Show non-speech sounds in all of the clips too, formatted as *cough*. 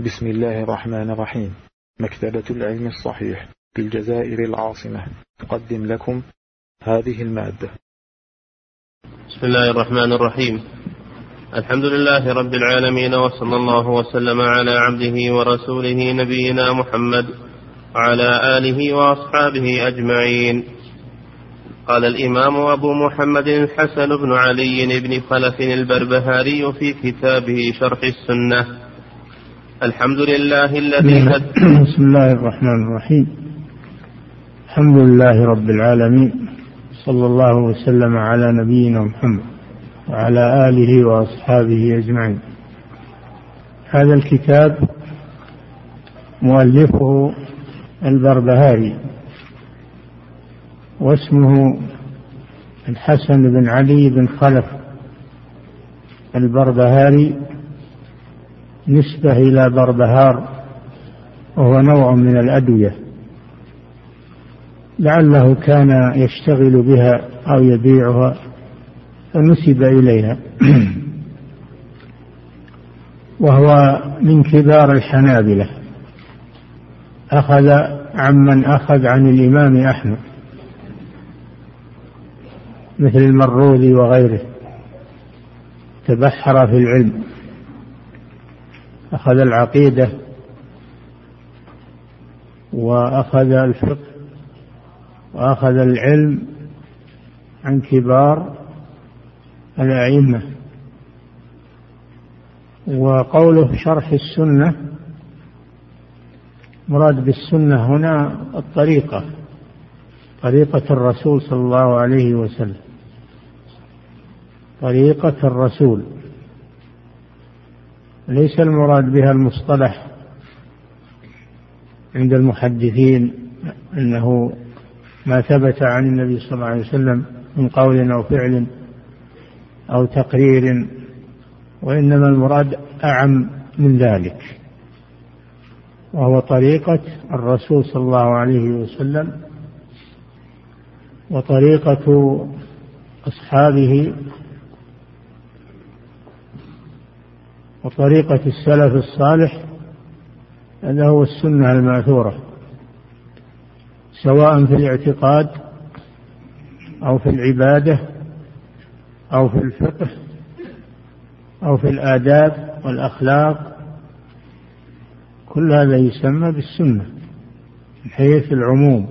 بسم الله الرحمن الرحيم. مكتبة العلم الصحيح بالجزائر العاصمة. تقدم لكم هذه المادة. بسم الله الرحمن الرحيم. الحمد لله رب العالمين وصلى الله وسلم على عبده ورسوله نبينا محمد وعلى آله وأصحابه أجمعين. قال الإمام أبو محمد الحسن بن علي بن خلف البربهاري في كتابه شرح السنة. الحمد لله الذي *clears throat* بسم الله الرحمن الرحيم. الحمد لله رب العالمين. صلى الله وسلم على نبينا محمد وعلى آله وأصحابه أجمعين. هذا الكتاب مؤلفه البربهاري واسمه الحسن بن علي بن خلف البربهاري. نسبة إلى بربهار وهو نوع من الأدوية. لعله كان يشتغل بها أو يبيعها فنسب إليها. *clears throat* وهو من كبار الحنابلة. أخذ عمن أخذ عن الإمام أحمد مثل المروذي وغيره. تبحر في العلم. أخذ العقيدة وأخذ الفقه وأخذ العلم عن كبار الأئمة. وقوله شرح السنة مراد بالسنة هنا الطريقة طريقة الرسول صلى الله عليه وسلم. طريقة الرسول. ليس المراد بها المصطلح عند المحدثين أنه ما ثبت عن النبي صلى الله عليه وسلم من قول أو فعل أو تقرير وإنما المراد أعم من ذلك وهو طريقة الرسول صلى الله عليه وسلم وطريقة أصحابه وطريقة السلف الصالح هذا هو السنة المأثورة سواء في الاعتقاد أو في العبادة أو في الفقه أو في الآداب والأخلاق كل هذا يسمى بالسنة من حيث العموم.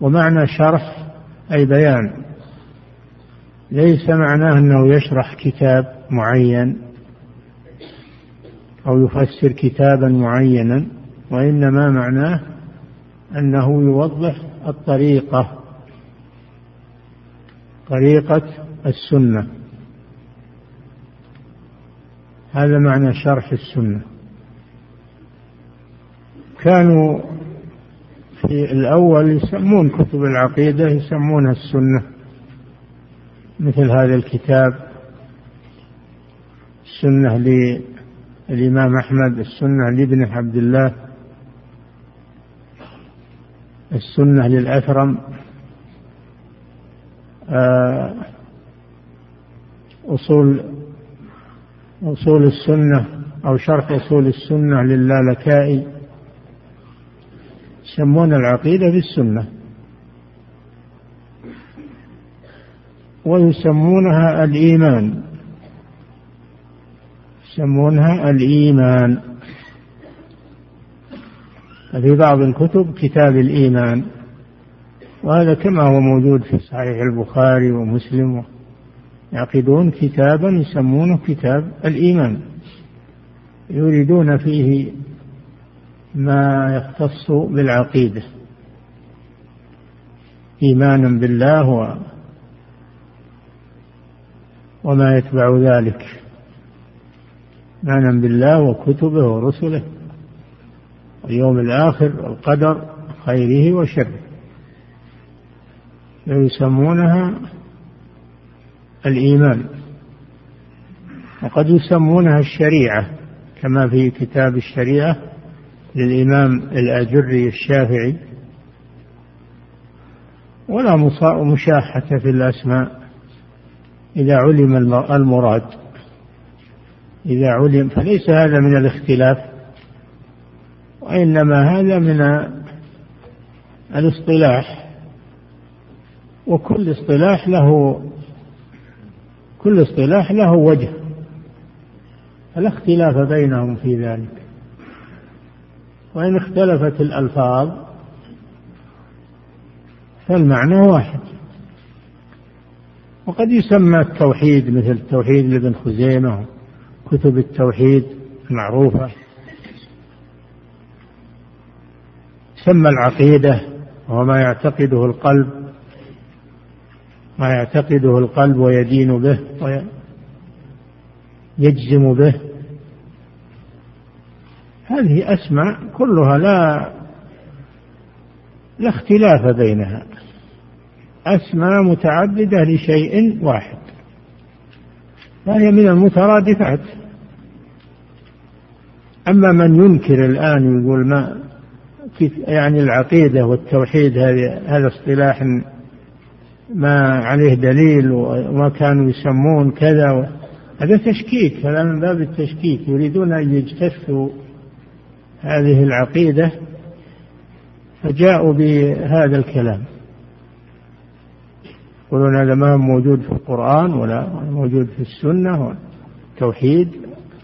ومعنى شرح أي بيان ليس معناه أنه يشرح كتاب معين أو يفسر كتابا معينا وإنما معناه أنه يوضح الطريقة طريقة السنة. هذا معنى شرح السنة. كانوا في الأول يسمون كتب العقيدة يسمونها السنة. مثل هذا الكتاب السنة للإمام أحمد السنة لابن عبد الله السنة للأثرم آه، أصول أصول السنة أو شرح أصول السنة للالكائي يسمون العقيدة بالسنة. ويسمونها الإيمان. يسمونها الإيمان. في بعض الكتب كتاب الإيمان وهذا كما هو موجود في صحيح البخاري ومسلم. يعقدون كتابا يسمونه كتاب الإيمان. يريدون فيه ما يختص بالعقيدة. إيمانا بالله وما يتبع ذلك. إيمانا بالله وكتبه ورسله. واليوم الآخر القدر خيره وشره. يسمونها الإيمان. وقد يسمونها الشريعة كما في كتاب الشريعة للإمام الأجري الشافعي. ولا مشاحة في الأسماء. إذا علم المراد. إذا علم فليس هذا من الاختلاف وإنما هذا من الاصطلاح. وكل اصطلاح له كل اصطلاح له وجه. فلا اختلاف بينهم في ذلك. وإن اختلفت الألفاظ فالمعنى واحد. وقد يسمى التوحيد مثل التوحيد لابن خزيمة كتب التوحيد المعروفة. يسمى العقيدة وهو ما يعتقده القلب ما يعتقده القلب ويدين به ويجزم به. هذه أسماء كلها لا لا اختلاف بينها. أسماء متعددة لشيء واحد فهي من المترادفات. أما من ينكر الآن يقول ما يعني العقيدة والتوحيد هذا اصطلاح ما عليه دليل وما كانوا يسمون كذا هذا تشكيك هذا من باب التشكيك. يريدون أن يجتثوا هذه العقيدة فجاءوا بهذا الكلام. يقولون هذا ما هو موجود في القرآن ولا موجود في السنة التوحيد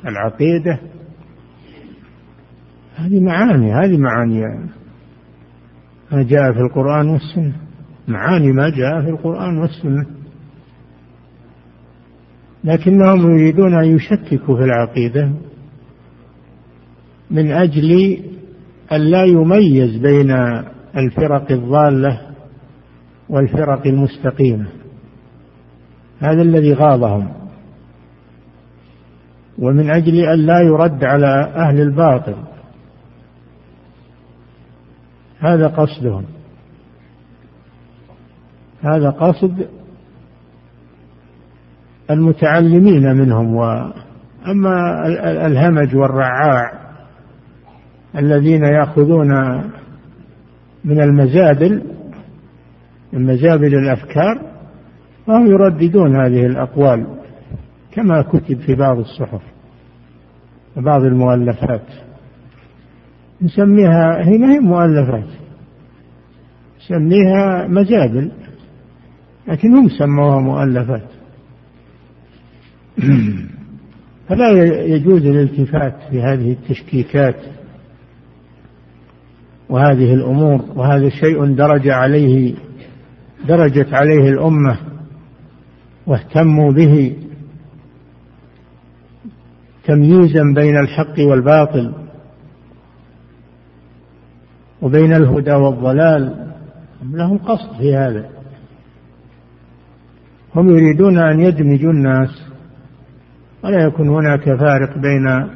العقيدة. هذه معاني هذه معاني ما جاء في القرآن والسنة. معاني ما جاء في القرآن والسنة. لكنهم يريدون أن يشككوا في العقيدة من أجل أن لا يميز بين الفرق الضالة والفرق المستقيمة. هذا الذي غاضهم. ومن أجل أن لا يرد على أهل الباطل. هذا قصدهم. هذا قصد المتعلمين منهم وأما الهمج والرعاع الذين يأخذون من المزابل من مزابل الأفكار فهم يرددون هذه الأقوال كما كتب في بعض الصحف وبعض المؤلفات. نسميها هي ما هي مؤلفات نسميها مزابل لكن هم سموها مؤلفات. *clears throat* فلا يجوز الالتفات في هذه التشكيكات وهذه الأمور وهذا شيء درج عليه درجت عليه الأمة واهتموا به تمييزا بين الحق والباطل وبين الهدى والضلال لهم قصد في هذا. هم يريدون أن يدمجوا الناس ولا يكون هناك فارق بين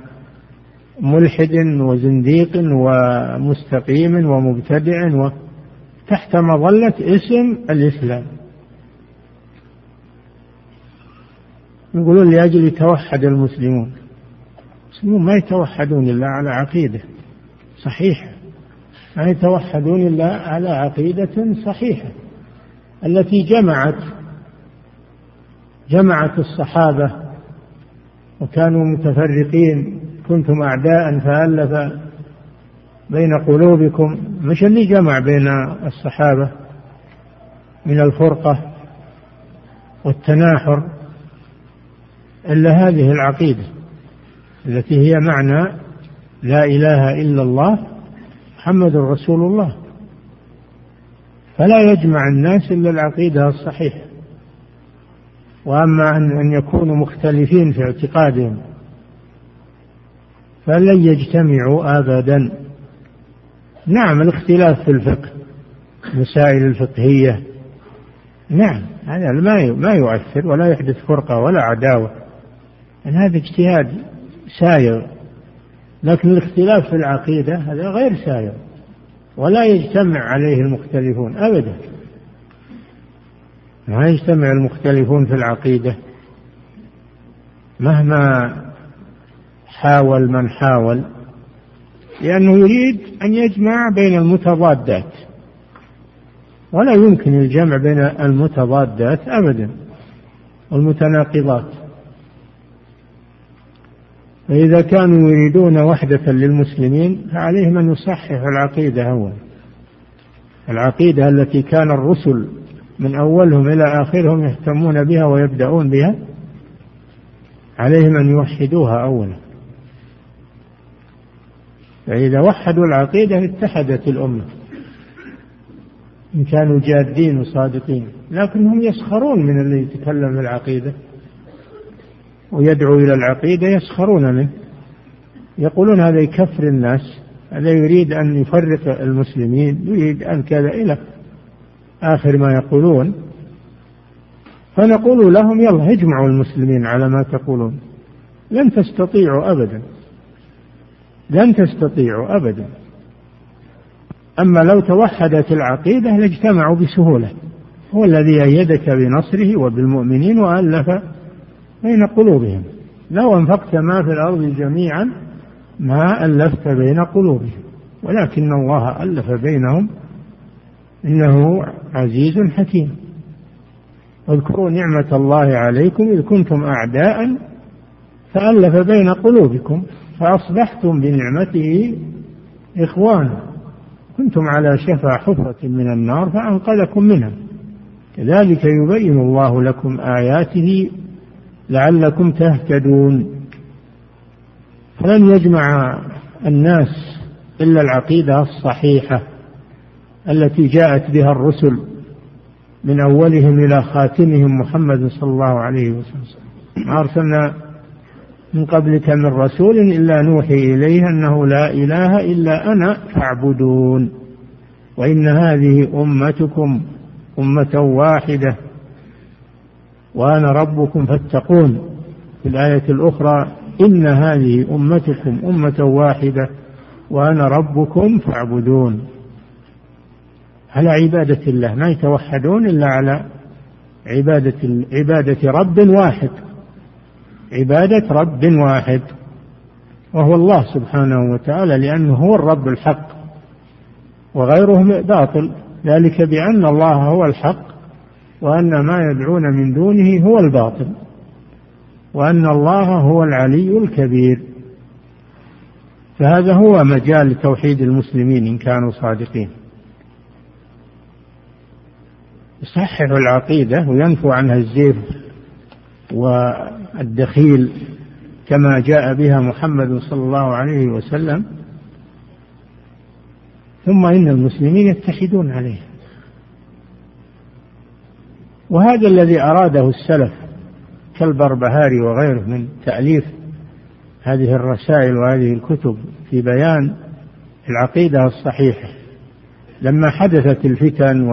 ملحد وزنديق ومستقيم ومبتدع و تحت مظلة اسم الإسلام. يقولون لأجل يتوحد المسلمون. المسلمون ما يتوحدون إلا على عقيدة صحيحة. ما يتوحدون إلا على عقيدة صحيحة. التي جمعت جمعت الصحابة وكانوا متفرقين. كنتم أعداء فألف بين قلوبكم مش اللي جمع بين الصحابة من الفرقة والتناحر إلا هذه العقيدة التي هي معنى لا إله إلا الله محمد رسول الله. فلا يجمع الناس إلا العقيدة الصحيحة. وأما أن يكونوا مختلفين في اعتقادهم فلن يجتمعوا أبدا. نعم الاختلاف في الفقه المسائل الفقهية. نعم هذا ما ما يؤثر ولا يحدث فرقة ولا عداوة. يعني هذا اجتهاد ساير لكن الاختلاف في العقيدة هذا غير ساير ولا يجتمع عليه المختلفون أبدا. ما يجتمع المختلفون في العقيدة. مهما حاول من حاول لأنه يريد أن يجمع بين المتضادات. ولا يمكن الجمع بين المتضادات أبدا والمتناقضات. فإذا كانوا يريدون وحدة للمسلمين فعليهم أن يصححوا العقيدة أولا العقيدة التي كان الرسل من أولهم إلى آخرهم يهتمون بها ويبدأون بها عليهم أن يوحدوها أولا. فإذا وحدوا العقيدة اتحدت الأمة. إن كانوا جادين وصادقين. لكنهم يسخرون من اللي يتكلم العقيدة. ويدعو إلى العقيدة يسخرون منه. يقولون هذا يكفر الناس. هذا يريد أن يفرق المسلمين. يريد أن كذا إلى آخر ما يقولون. فنقول لهم يلا اجمعوا المسلمين على ما تقولون. لن تستطيعوا أبدا. لن تستطيعوا أبدا. أما لو توحدت العقيدة لاجتمعوا بسهولة. هو الذي أيدك بنصره وبالمؤمنين وألف بين قلوبهم. لو أنفقت ما في الأرض جميعا ما ألفت بين قلوبهم. ولكن الله ألف بينهم. إنه عزيز حكيم. واذكروا نعمة الله عليكم إذ كنتم أعداء فألف بين قلوبكم. فأصبحتم بنعمته إخوانا كنتم على شفا حفرة من النار فأنقذكم منها. كذلك يبين الله لكم آياته لعلكم تهتدون. فلن يجمع الناس إلا العقيدة الصحيحة التي جاءت بها الرسل من أولهم إلى خاتمهم محمد صلى الله عليه وسلم. أرسلنا من قبلك من رسول إلا نوحي إليه أنه لا إله إلا أنا فاعبدون. وإن هذه أمتكم أمة واحدة. وأنا ربكم فاتقون. في الآية الأخرى إن هذه أمتكم أمة واحدة. وأنا ربكم فاعبدون. على عبادة الله ما يتوحدون إلا على عبادة عبادة رب واحد. عبادة رب واحد وهو الله سبحانه وتعالى لأنه هو الرب الحق وغيره باطل ذلك بأن الله هو الحق وأن ما يدعون من دونه هو الباطل وأن الله هو العلي الكبير. فهذا هو مجال توحيد المسلمين إن كانوا صادقين. يصححوا العقيدة وينفوا عنها الزيف والدخيل كما جاء بها محمد صلى الله عليه وسلم. ثم إن المسلمين يتحدون عليه. وهذا الذي أراده السلف كالبربهاري وغيره من تأليف هذه الرسائل وهذه الكتب في بيان العقيدة الصحيحة. لما حدثت الفتن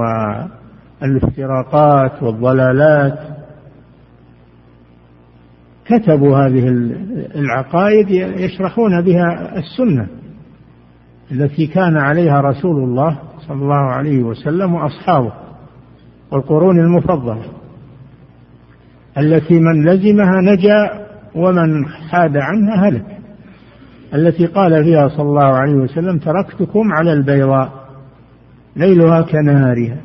والإفتراقات والضلالات كتبوا هذه العقائد يشرحون بها السنة التي كان عليها رسول الله صلى الله عليه وسلم وأصحابه والقرون المفضلة التي من لزمها نجا ومن حاد عنها هلك التي قال فيها صلى الله عليه وسلم تركتكم على البيضاء ليلها كنهارها.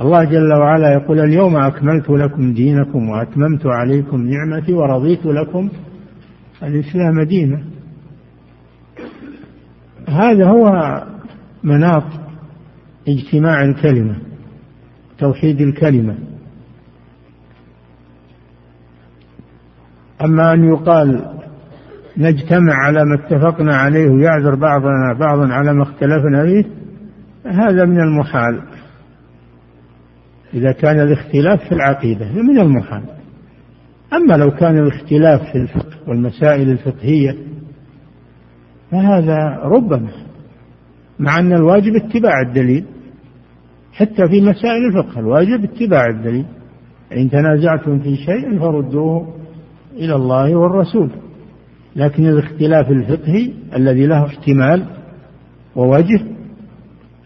الله جل وعلا يقول اليوم أكملت لكم دينكم وأتممت عليكم نعمتي ورضيت لكم الإسلام دينا. هذا هو مناط اجتماع الكلمة توحيد الكلمة. أما أن يقال نجتمع على ما اتفقنا عليه ويعذر بعضنا بعضا على ما اختلفنا فيه هذا من المحال. إذا كان الاختلاف في العقيدة من المحال. أما لو كان الاختلاف في الفقه والمسائل الفقهية فهذا ربما مع أن الواجب اتباع الدليل حتى في مسائل الفقه الواجب اتباع الدليل. إن تنازعتم في شيء فردوه إلى الله والرسول. لكن الاختلاف الفقهي الذي له احتمال ووجه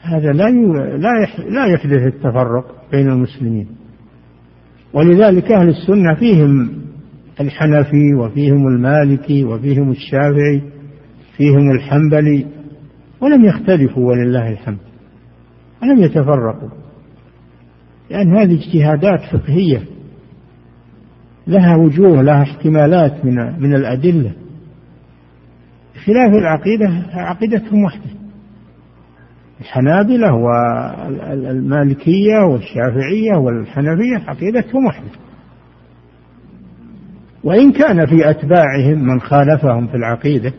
هذا لا لا لا يحدث التفرق. بين المسلمين. ولذلك أهل السنة فيهم الحنفي وفيهم المالكي وفيهم الشافعي فيهم الحنبلي ولم يختلفوا ولله الحمد ولم يتفرقوا لأن هذه اجتهادات فقهية لها وجوه لها احتمالات من من الأدلة. خلاف العقيدة عقيدتهم واحدة الحنابلة والمالكية والشافعية والحنفية عقيدتهم واحدة. وإن كان في أتباعهم من خالفهم في العقيدة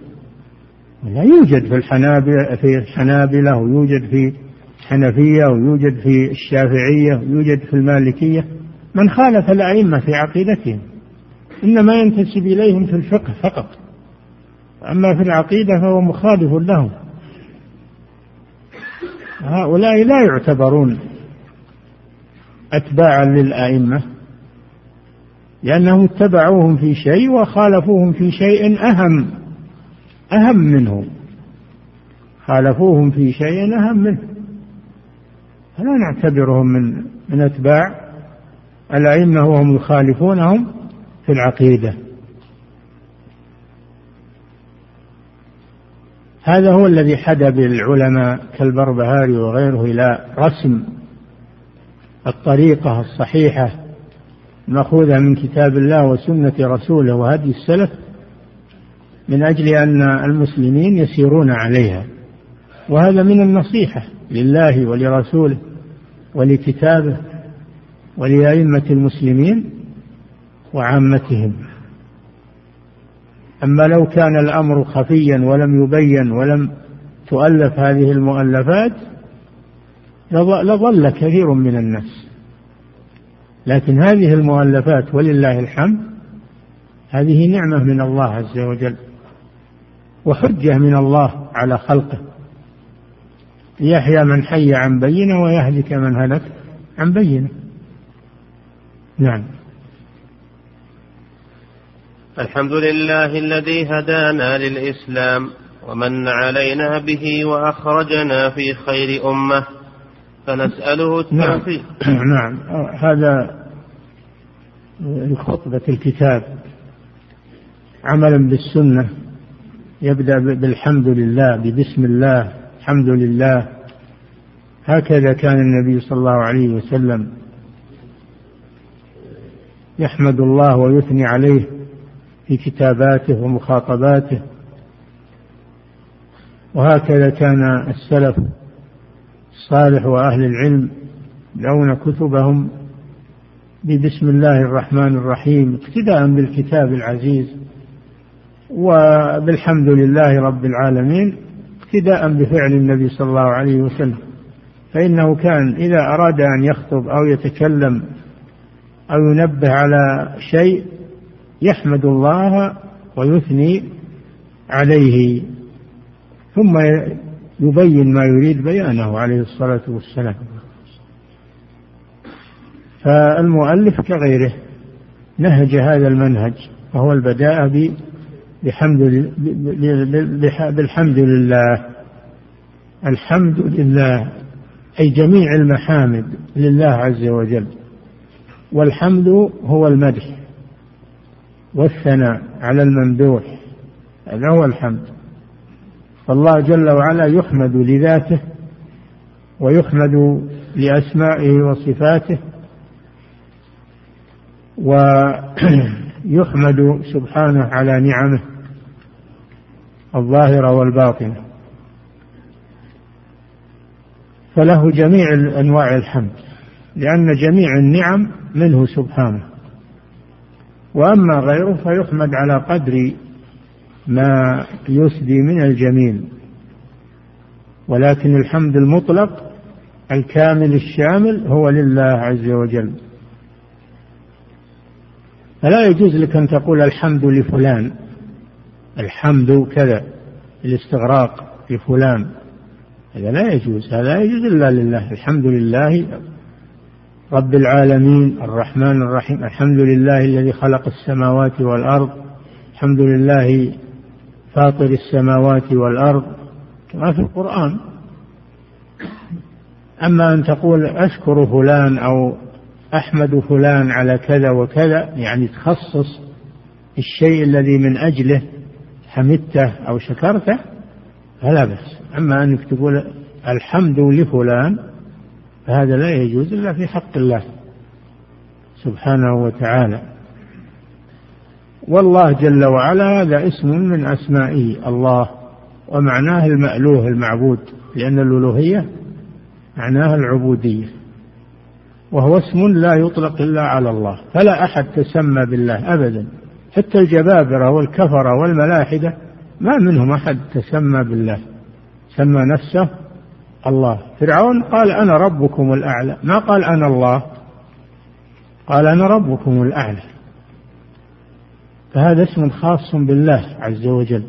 لا يوجد في الحنابلة في الحنابلة ويوجد في الحنفية ويوجد في الشافعية ويوجد في المالكية من خالف الأئمة في عقيدتهم. إنما ينتسب إليهم في الفقه فقط. أما في العقيدة فهو مخالف لهم. هؤلاء لا يعتبرون أتباعا للأئمة لأنهم اتبعوهم في شيء وخالفوهم في شيء أهم أهم منه خالفوهم في شيء أهم منه. فلا نعتبرهم من من أتباع. الأئمة وهم يخالفونهم في العقيدة. هذا هو الذي حدا بالعلماء كالبربهاري وغيره إلى رسم الطريقة الصحيحة المأخوذة من كتاب الله وسنة رسوله وهدي السلف من أجل أن المسلمين يسيرون عليها. وهذا من النصيحة لله ولرسوله ولكتابه ولأئمة المسلمين وعامتهم. أما لو كان الأمر خفيا ولم يبين ولم تؤلف هذه المؤلفات لضل كثير من الناس. لكن هذه المؤلفات ولله الحمد هذه نعمة من الله عز وجل وحجة من الله على خلقه. ليحيى من حي عن بينة ويهلك من هلك عن بينة. نعم. الحمد لله الذي هدانا للإسلام ومن علينا به وأخرجنا في خير أمة. فنسأله التوفيق. نعم, *clears throat* نعم. هذا خطبة الكتاب. عملا بالسنة. يبدأ بالحمد لله ببسم الله الحمد لله. هكذا كان النبي صلى الله عليه وسلم. يحمد الله ويثني عليه. في كتاباته ومخاطباته. وهكذا كان السلف الصالح وأهل العلم يدعون كتبهم ببسم الله الرحمن الرحيم اقتداء بالكتاب العزيز وبالحمد لله رب العالمين اقتداء بفعل النبي صلى الله عليه وسلم. فإنه كان إذا أراد أن يخطب أو يتكلم أو ينبه على شيء يحمد الله ويثني عليه. ثم يبين ما يريد بيانه عليه الصلاة والسلام. فالمؤلف كغيره نهج هذا المنهج وهو البداء بحمد بالحمد لله. الحمد لله أي جميع المحامد لله عز وجل. والحمد هو المدح. والثناء على الممدوح. هذا هو الحمد. فالله جل وعلا يحمد لذاته ويحمد لأسمائه وصفاته ويحمد سبحانه على نعمه الظاهرة والباطنة. فله جميع أنواع الحمد لأن جميع النعم منه سبحانه. وأما غيره فيحمد على قدر ما يسدي من الجميل. ولكن الحمد المطلق الكامل الشامل هو لله عز وجل. فلا يجوز لك أن تقول الحمد لفلان الحمد كذا الاستغراق لفلان. هذا لا يجوز هذا لا يجوز إلا لله الحمد لله رب العالمين الرحمن الرحيم الحمد لله الذي خلق السماوات والأرض الحمد لله فاطر السماوات والأرض. كما في القرآن. أما أن تقول أشكر فلان أو أحمد فلان على كذا وكذا يعني تخصص الشيء الذي من أجله حمدته أو شكرته فلا بأس. أما أنك تقول الحمد لفلان فهذا لا يجوز إلا في حق الله سبحانه وتعالى. والله جل وعلا هذا اسم من أسمائه الله ومعناه المألوه المعبود لأن الألوهية معناها العبودية وهو اسم لا يطلق إلا على الله فلا أحد تسمى بالله أبدا. حتى الجبابرة والكفرة والملاحدة ما منهم أحد تسمى بالله سمى نفسه الله. فرعون قال أنا ربكم الأعلى. ما قال أنا الله؟ قال أنا ربكم الأعلى. فهذا اسم خاص بالله عز وجل.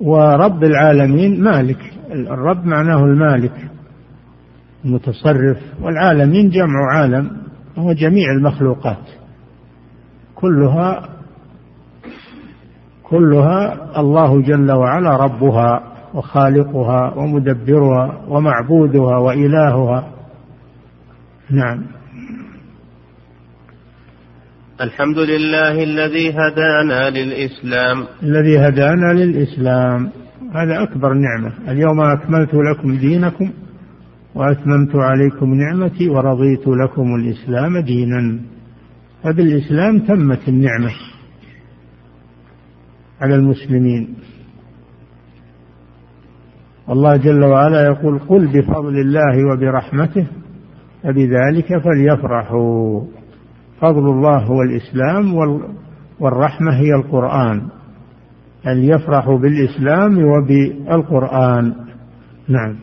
ورب العالمين مالك. الرب معناه المالك. المتصرف. والعالمين جمع عالم. هو جميع المخلوقات. كلها كلها الله جل وعلا ربها. وخالقها ومدبرها ومعبودها وإلهها. نعم. الحمد لله الذي هدانا للإسلام. الذي هدانا للإسلام. هذا أكبر نعمة. اليوم أكملت لكم دينكم وأتممت عليكم نعمتي ورضيت لكم الإسلام دينا. فبالإسلام تمت النعمة على المسلمين. الله جل وعلا يقول قل بفضل الله وبرحمته فبذلك فليفرحوا. فضل الله هو الإسلام والرحمة هي القرآن. أن يفرحوا بالإسلام وبالقرآن. نعم.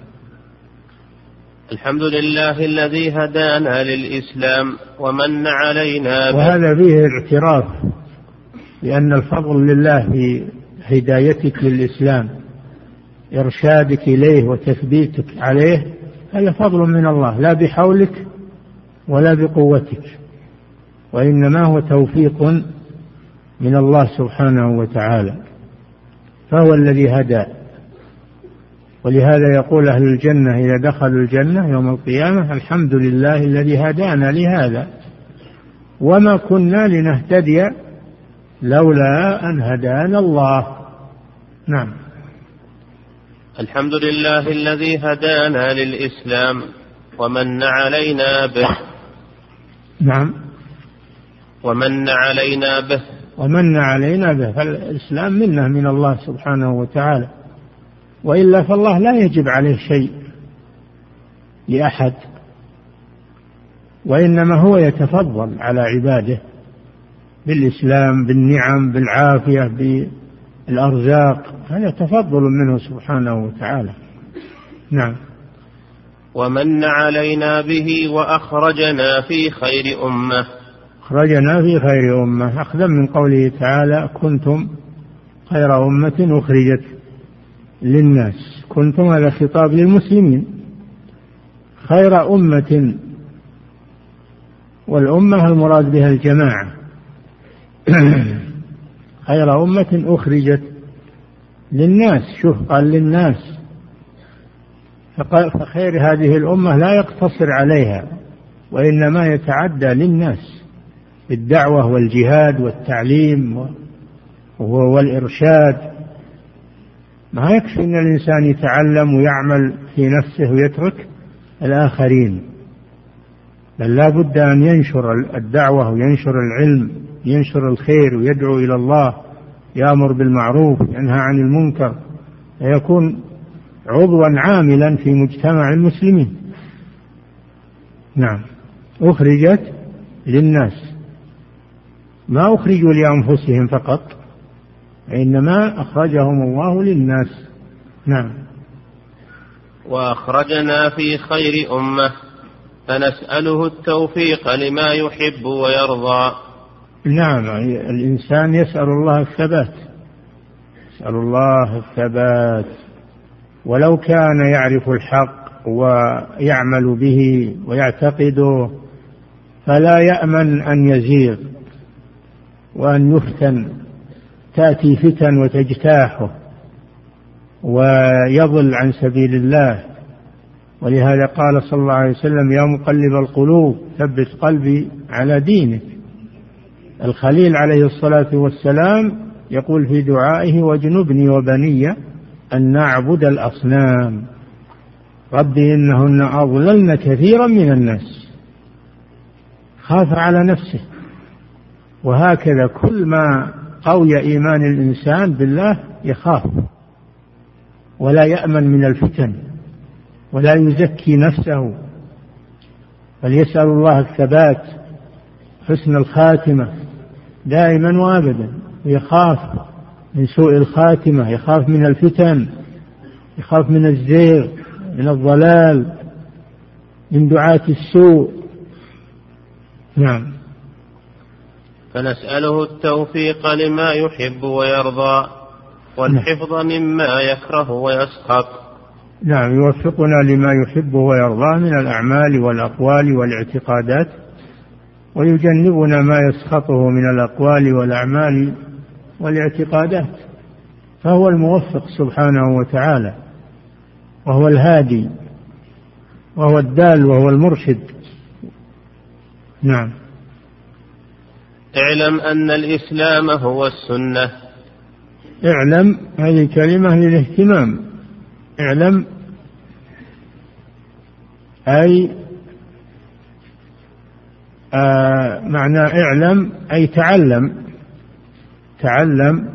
الحمد لله الذي هدانا للإسلام ومن علينا وهذا فيه اعتراف بأن الفضل لله في هدايتك للإسلام. إرشادك إليه وتثبيتك عليه هذا فضل من الله لا بحولك ولا بقوتك وإنما هو توفيق من الله سبحانه وتعالى فهو الذي هدى. ولهذا يقول أهل الجنة إذا دخلوا الجنة يوم القيامة الحمد لله الذي هدانا لهذا. وما كنا لنهتدي لولا أن هدانا الله. نعم. الحمد لله الذي هدانا للإسلام ومن علينا به نعم. ومن علينا به ومن علينا به فالإسلام منه من الله سبحانه وتعالى. وإلا فالله لا يجب عليه شيء لأحد وإنما هو يتفضل على عباده بالإسلام بالنعم بالعافية بالأرزاق هذا تفضل منه سبحانه وتعالى. نعم. ومن علينا به وأخرجنا في خير أمة. أخرجنا في خير أمة. أخذا من قوله تعالى كنتم خير أمة أخرجت للناس. كنتم هذا خطاب للمسلمين. خير أمة والأمة المراد بها الجماعة. *clears throat* خير أمة أخرجت للناس شوف قال للناس. فخير هذه الأمة لا يقتصر عليها وإنما يتعدى للناس بالدعوة والجهاد والتعليم والإرشاد. ما يكفي أن الإنسان يتعلم ويعمل في نفسه ويترك الآخرين بل لا بد أن ينشر الدعوة وينشر العلم. ينشر الخير ويدعو إلى الله يأمر بالمعروف ينهى عن المنكر ويكون عضوا عاملا في مجتمع المسلمين. نعم. أخرجت للناس. ما أخرجوا لأنفسهم فقط إنما أخرجهم الله للناس. نعم. وأخرجنا في خير أمة فنسأله التوفيق لما يحب ويرضى. نعم الإنسان يسأل الله الثبات. يسأل الله الثبات. ولو كان يعرف الحق ويعمل به ويعتقده فلا يأمن أن يزيغ وأن يفتن. تأتي فتن وتجتاحه ويضل عن سبيل الله. ولهذا قال صلى الله عليه وسلم يا مقلب القلوب ثبت قلبي على دينك. الخليل عليه الصلاة والسلام يقول في دعائه واجنبني وبني أن نعبد الأصنام. ربي إنهن أضللن كثيرا من الناس. خاف على نفسه. وهكذا كل ما قوي إيمان الإنسان بالله يخاف. ولا يأمن من الفتن. ولا يزكي نفسه. بل يسأل الله الثبات حسن الخاتمة. دائما وابدا ويخاف من سوء الخاتمة يخاف من الفتن يخاف من الزيغ من الضلال من دعاة السوء. نعم. فنسأله التوفيق لما يحب ويرضى والحفظ مما يكره ويسخط. نعم يوفقنا لما يحب ويرضى من الأعمال والأقوال والاعتقادات ويجنبنا ما يسخطه من الأقوال والأعمال والاعتقادات فهو الموفق سبحانه وتعالى وهو الهادي وهو الدال وهو المرشد. نعم. اعلم أن الإسلام هو السنة. اعلم هذه كلمة للاهتمام. اعلم أي معنى اعلم أي تعلم. تعلم.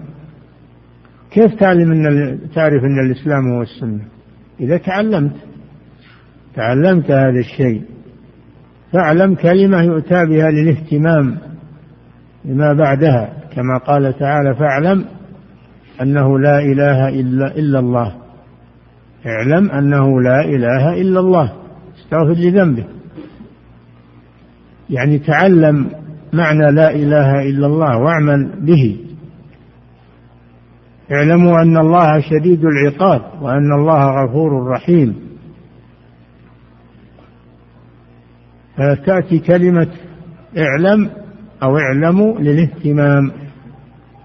كيف تعلم إن تعرف إن الإسلام هو السنة؟ إذا تعلمت. تعلمت هذا الشيء. فاعلم كلمة يؤتى بها للاهتمام لما بعدها. كما قال تعالى فاعلم أنه لا إله الا إلا الله. اعلم أنه لا إله إلا الله. استغفر لذنبه. يعني تعلم معنى لا إله إلا الله واعمل به. اعلموا أن الله شديد العقاب وأن الله غفور رحيم. فتأتي كلمة اعلم أو اعلموا للاهتمام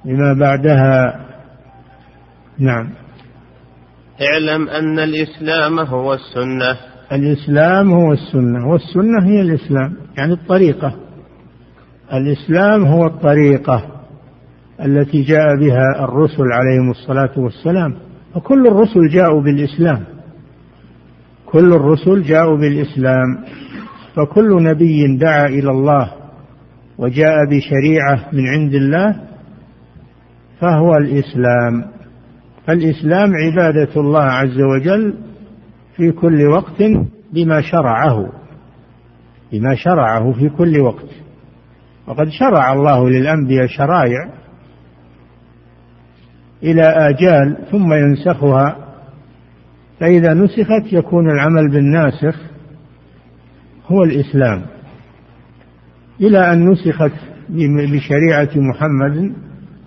لما بعدها. نعم. اعلم أن الإسلام هو السنة. الإسلام هو السنة والسنة هي الإسلام يعني الطريقة. الإسلام هو الطريقة التي جاء بها الرسل عليهم الصلاة والسلام وكل الرسل جاءوا بالإسلام. كل الرسل جاءوا بالإسلام فكل نبي دعا إلى الله وجاء بشريعة من عند الله فهو الإسلام. الإسلام عبادة الله عز وجل في كل وقت بما شرعه بما شرعه في كل وقت. وقد شرع الله للأنبياء شرائع إلى آجال ثم ينسخها فإذا نسخت يكون العمل بالناسخ هو الإسلام. إلى أن نسخت بشريعة محمد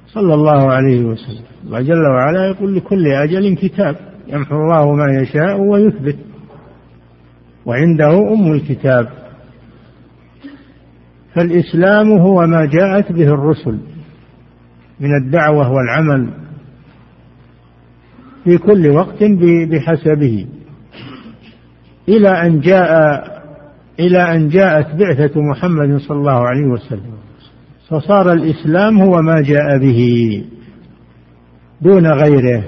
صلى الله عليه وسلم. الله جل وعلا يقول لكل أجل كتاب. يمحو الله ما يشاء ويثبت. وعنده أم الكتاب. فالإسلام هو ما جاءت به الرسل من الدعوة والعمل في كل وقت بحسبه. إلى أن جاء إلى أن جاءت بعثة محمد صلى الله عليه وسلم. فصار الإسلام هو ما جاء به دون غيره.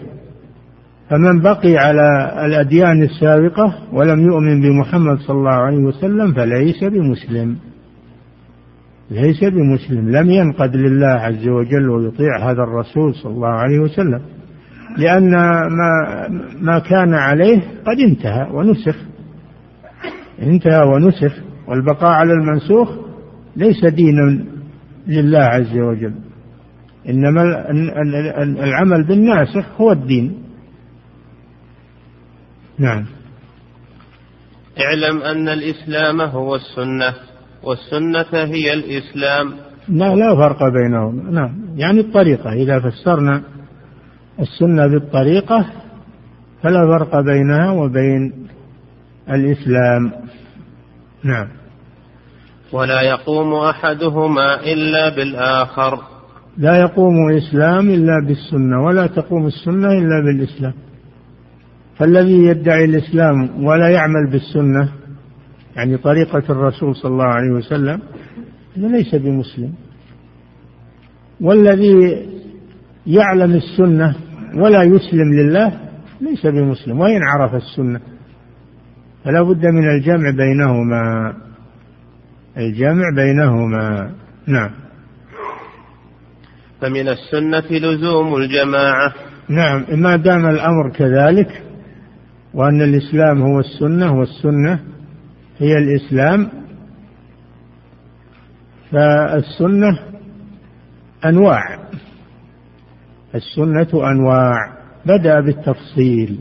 فمن بقي على الأديان السابقة ولم يؤمن بمحمد صلى الله عليه وسلم فليس بمسلم. ليس بمسلم. لم ينقد لله عز وجل ويطيع هذا الرسول صلى الله عليه وسلم. لأن ما ما كان عليه قد انتهى ونسخ. انتهى ونسخ. والبقاء على المنسوخ ليس دينا لله عز وجل. إنما العمل بالناسخ هو الدين. نعم. اعلم أن الإسلام هو السنة والسنة هي الإسلام. لا لا فرق بينهم. نعم. يعني الطريقة إذا فسرنا السنة بالطريقة فلا فرق بينها وبين الإسلام. نعم. ولا يقوم أحدهما إلا بالآخر. لا يقوم إسلام إلا بالسنة ولا تقوم السنة إلا بالإسلام. فالذي يدعي الإسلام ولا يعمل بالسنة يعني طريقة الرسول صلى الله عليه وسلم ليس بمسلم. والذي يعلم السنة ولا يسلم لله ليس بمسلم وإن عرف السنة فلا بد من الجمع بينهما. الجمع بينهما. نعم. فمن السنة لزوم الجماعة. نعم ما دام الأمر كذلك وأن الإسلام هو السنة والسنة هي الإسلام. فالسنة أنواع السنة أنواع. بدأ بالتفصيل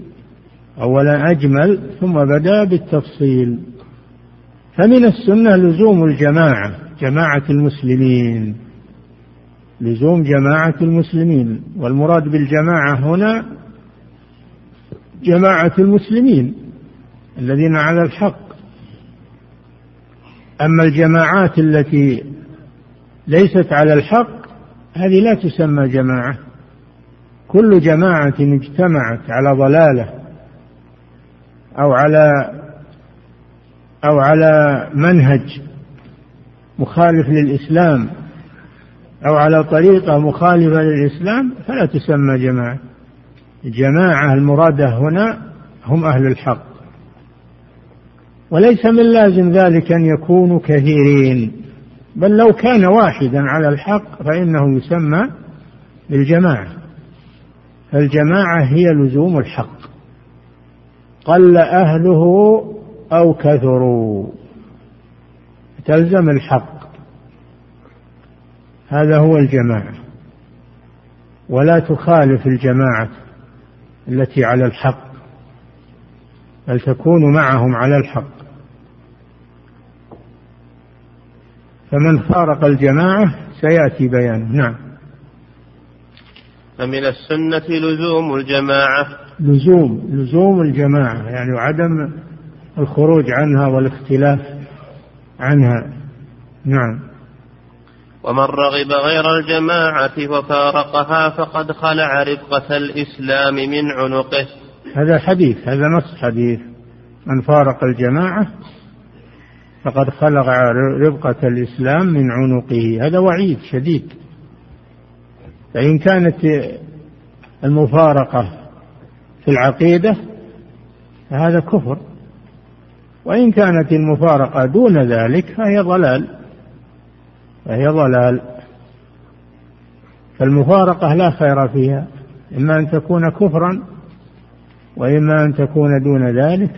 أولا أجمل ثم بدأ بالتفصيل. فمن السنة لزوم الجماعة جماعة المسلمين. لزوم جماعة المسلمين والمراد بالجماعة هنا جماعة المسلمين الذين على الحق. أما الجماعات التي ليست على الحق هذه لا تسمى جماعة. كل جماعة اجتمعت على ضلالة أو على أو على منهج مخالف للإسلام أو على طريقة مخالفة للإسلام فلا تسمى جماعة. الجماعة المرادة هنا هم أهل الحق. وليس من لازم ذلك أن يكونوا كثيرين بل لو كان واحدا على الحق فإنه يسمى بالجماعة. فالجماعة هي لزوم الحق. قل أهله أو كثروا. تلزم الحق. هذا هو الجماعة. ولا تخالف الجماعة. التي على الحق بل تكون معهم على الحق. فمن فارق الجماعة سيأتي بيانه نعم. فمن السنة لزوم الجماعة. لزوم لزوم الجماعة يعني عدم الخروج عنها والاختلاف عنها. نعم. ومن رغب غير الجماعة وفارقها فقد خلع رفقة الإسلام من عنقه. هذا حديث هذا نص حديث. من فارق الجماعة فقد خلع ربقة الإسلام من عنقه. هذا وعيد شديد. فإن كانت المفارقة في العقيدة فهذا كفر. وإن كانت المفارقة دون ذلك فهي ضلال. فهي ضلال. فالمفارقة لا خير فيها إما أن تكون كفرا وإما أن تكون دون ذلك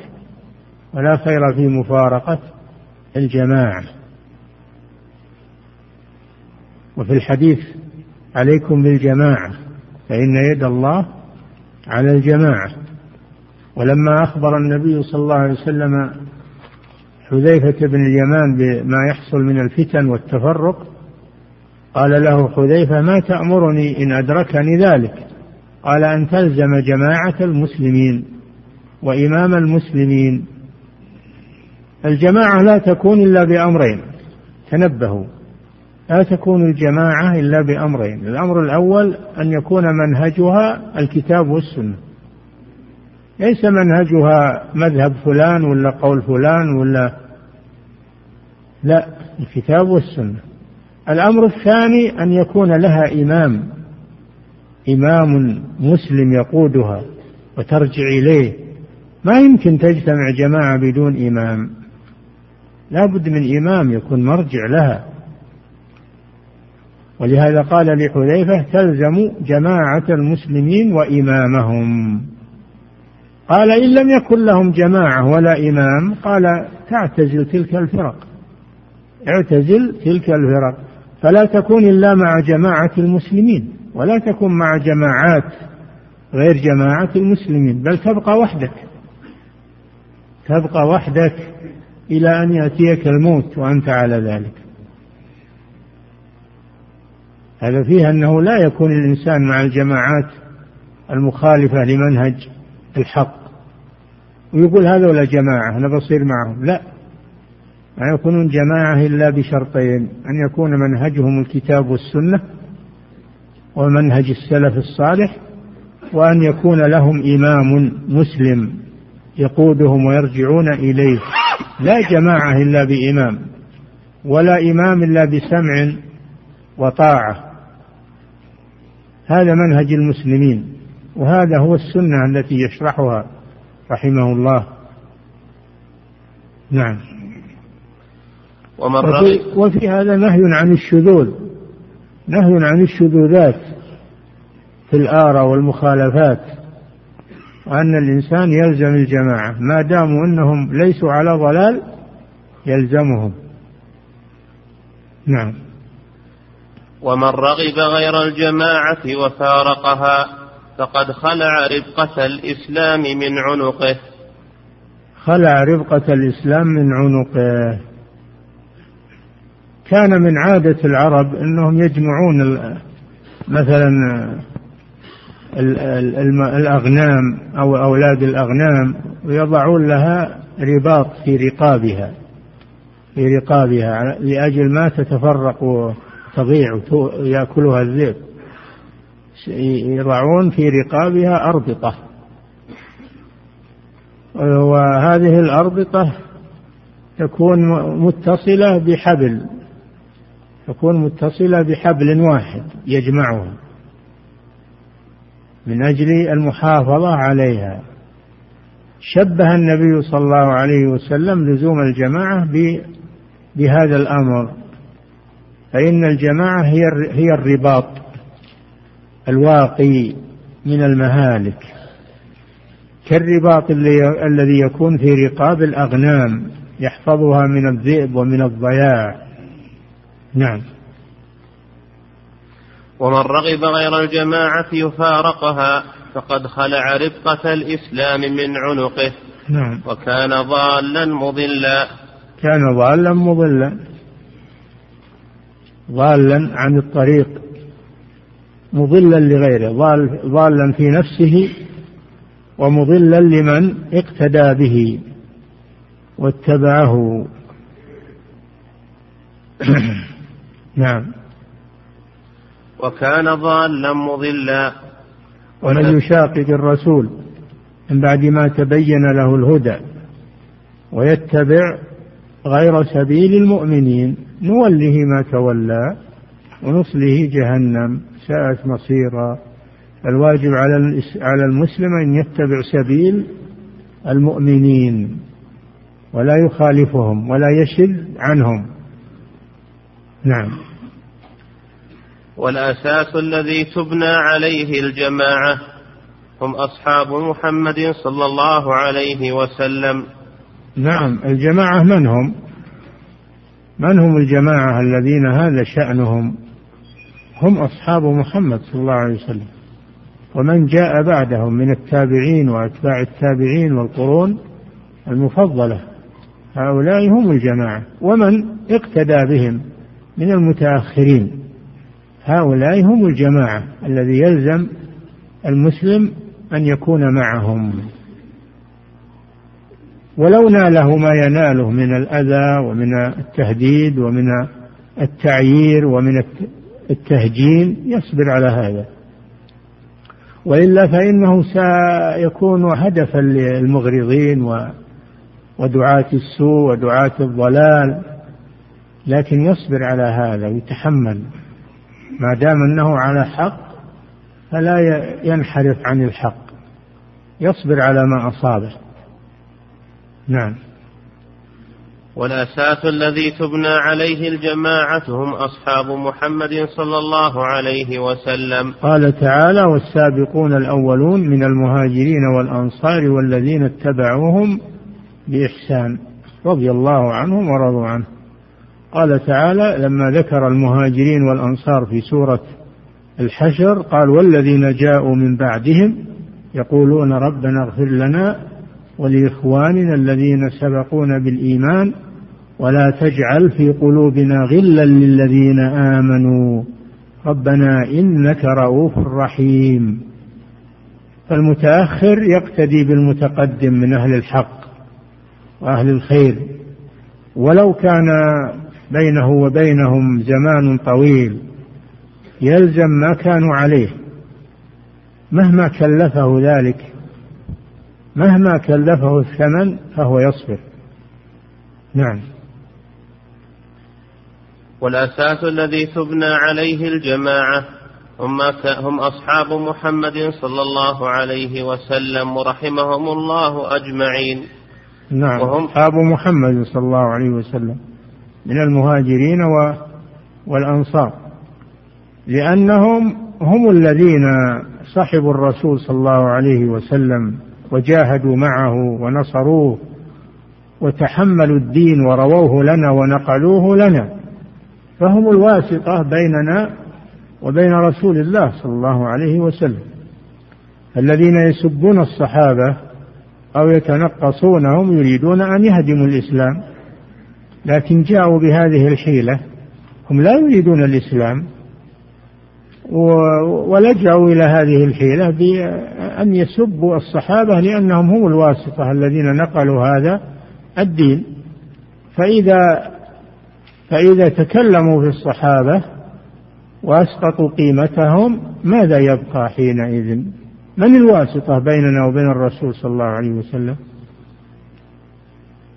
ولا خير في مفارقة الجماعة وفي الحديث عليكم بالجماعة فإن يد الله على الجماعة ولما أخبر النبي صلى الله عليه وسلم حذيفة بن اليمان بما يحصل من الفتن والتفرق قال له حذيفة ما تأمرني إن أدركني ذلك؟ قال أن تلزم جماعة المسلمين وإمام المسلمين. الجماعة لا تكون إلا بأمرين تنبهوا. لا تكون الجماعة إلا بأمرين الأمر الأول أن يكون منهجها الكتاب والسنة. ليس منهجها مذهب فلان ولا قول فلان ولا لا الكتاب والسنة. الأمر الثاني أن يكون لها إمام إمام مسلم يقودها وترجع إليه. ما يمكن تجتمع جماعة بدون إمام. لا بد من إمام يكون مرجع لها. ولهذا قال لحذيفة تلزم جماعة المسلمين وإمامهم. قال إن لم يكن لهم جماعة ولا إمام قال تعتزل تلك الفرق. اعتزل تلك الفرق. فلا تكون إلا مع جماعة المسلمين ولا تكن مع جماعات غير جماعة المسلمين بل تبقى وحدك. تبقى وحدك إلى أن يأتيك الموت وأنت على ذلك. هذا فيه أنه لا يكون الإنسان مع الجماعات المخالفة لمنهج الحق. ويقول هذول جماعة أنا بصير معهم. لا. ما يكونون جماعة إلا بشرطين أن يكون منهجهم الكتاب والسنة ومنهج السلف الصالح وأن يكون لهم إمام مسلم يقودهم ويرجعون إليه. لا جماعة إلا بإمام ولا إمام إلا بسمع وطاعة. هذا منهج المسلمين. وهذا هو السنة التي يشرحها رحمه الله. نعم. ومن وفي, وفي هذا نهي عن الشذوذ. نهي عن الشذوذات في الآراء والمخالفات. وأن الإنسان يلزم الجماعة. ما داموا أنهم ليسوا على ضلال يلزمهم. نعم. ومن رغب غير الجماعة وفارقها فقد خلع ربقة الإسلام من عنقه. خلع ربقة الإسلام من عنقه. كان من عادة العرب أنهم يجمعون مثلا الأغنام أو أولاد الأغنام ويضعون لها رباط في رقابها في رقابها لأجل ما تتفرق وتضيع ويأكلها الذئب. يضعون في رقابها أربطة. وهذه الأربطة تكون متصلة بحبل تكون متصلة بحبل واحد يجمعها من أجل المحافظة عليها. شبه النبي صلى الله عليه وسلم لزوم الجماعة بهذا الأمر فإن الجماعة هي هي الرباط. الواقي من المهالك كالرباط الذي يكون في رقاب الأغنام يحفظها من الذئب ومن الضياع. نعم. ومن رغب غير الجماعة يفارقها فقد خلع ربقة الإسلام من عنقه. نعم. وكان ضالا مضلا. كان ضالا مضلا. ضالا عن الطريق. مضلا لغيره ضال ضالا في نفسه ومضلا لمن اقتدى به واتبعه. *clears throat* نعم. وكان ضالا مضلا. ومن يشاقق الرسول من بعد ما تبين له الهدى ويتبع غير سبيل المؤمنين نوله ما تولى ونصله جهنم. ساءت مصيرا. الواجب على على المسلم أن يتبع سبيل المؤمنين ولا يخالفهم ولا يشذ عنهم. نعم. والأساس الذي تبنى عليه الجماعة هم أصحاب محمد صلى الله عليه وسلم. نعم. الجماعة من هم؟ من هم الجماعة الذين هذا شأنهم؟ هم أصحاب محمد صلى الله عليه وسلم. ومن جاء بعدهم من التابعين وأتباع التابعين والقرون المفضلة هؤلاء هم الجماعة. ومن اقتدى بهم من المتأخرين هؤلاء هم الجماعة الذي يلزم المسلم أن يكون معهم. ولو ناله ما يناله من الأذى ومن التهديد ومن التعيير ومن التهجين يصبر على هذا. وإلا فإنه سيكون هدفا للمغرضين ودعاة السوء ودعاة الضلال لكن يصبر على هذا ويتحمل. ما دام أنه على حق فلا ينحرف عن الحق. يصبر على ما أصابه. نعم. والاساس الذي تبنى عليه الجماعة هم أصحاب محمد صلى الله عليه وسلم. قال تعالى والسابقون الأولون من المهاجرين والأنصار والذين اتبعوهم بإحسان رضي الله عنهم ورضوا عنه. قال تعالى لما ذكر المهاجرين والأنصار في سورة الحشر قال والذين جاءوا من بعدهم يقولون ربنا اغفر لنا ولإخواننا الذين سبقونا بالإيمان ولا تجعل في قلوبنا غلا للذين آمنوا. ربنا إنك رؤوف رحيم. فالمتأخر يقتدي بالمتقدم من أهل الحق وأهل الخير. ولو كان بينه وبينهم زمان طويل يلزم ما كانوا عليه. مهما كلفه ذلك مهما كلفه الثمن فهو يصبر. نعم. والأساس الذي تبنى عليه الجماعة هم, هم أصحاب محمد صلى الله عليه وسلم ورحمهم الله أجمعين. نعم وهم أصحاب محمد صلى الله عليه وسلم من المهاجرين والأنصار. لأنهم هم الذين صحبوا الرسول صلى الله عليه وسلم وجاهدوا معه ونصروه وتحملوا الدين ورووه لنا ونقلوه لنا. فهم الواسطة بيننا وبين رسول الله صلى الله عليه وسلم. الذين يسبون الصحابة أو يتنقصونهم يريدون أن يهدموا الإسلام. لكن جاءوا بهذه الحيلة هم لا يريدون الإسلام. ولجأوا إلى هذه الحيلة بأن يسبوا الصحابة لأنهم هم الواسطة الذين نقلوا هذا الدين. فإذا فإذا تكلموا في الصحابة وأسقطوا قيمتهم ماذا يبقى حينئذ؟ من الواسطة بيننا وبين الرسول صلى الله عليه وسلم؟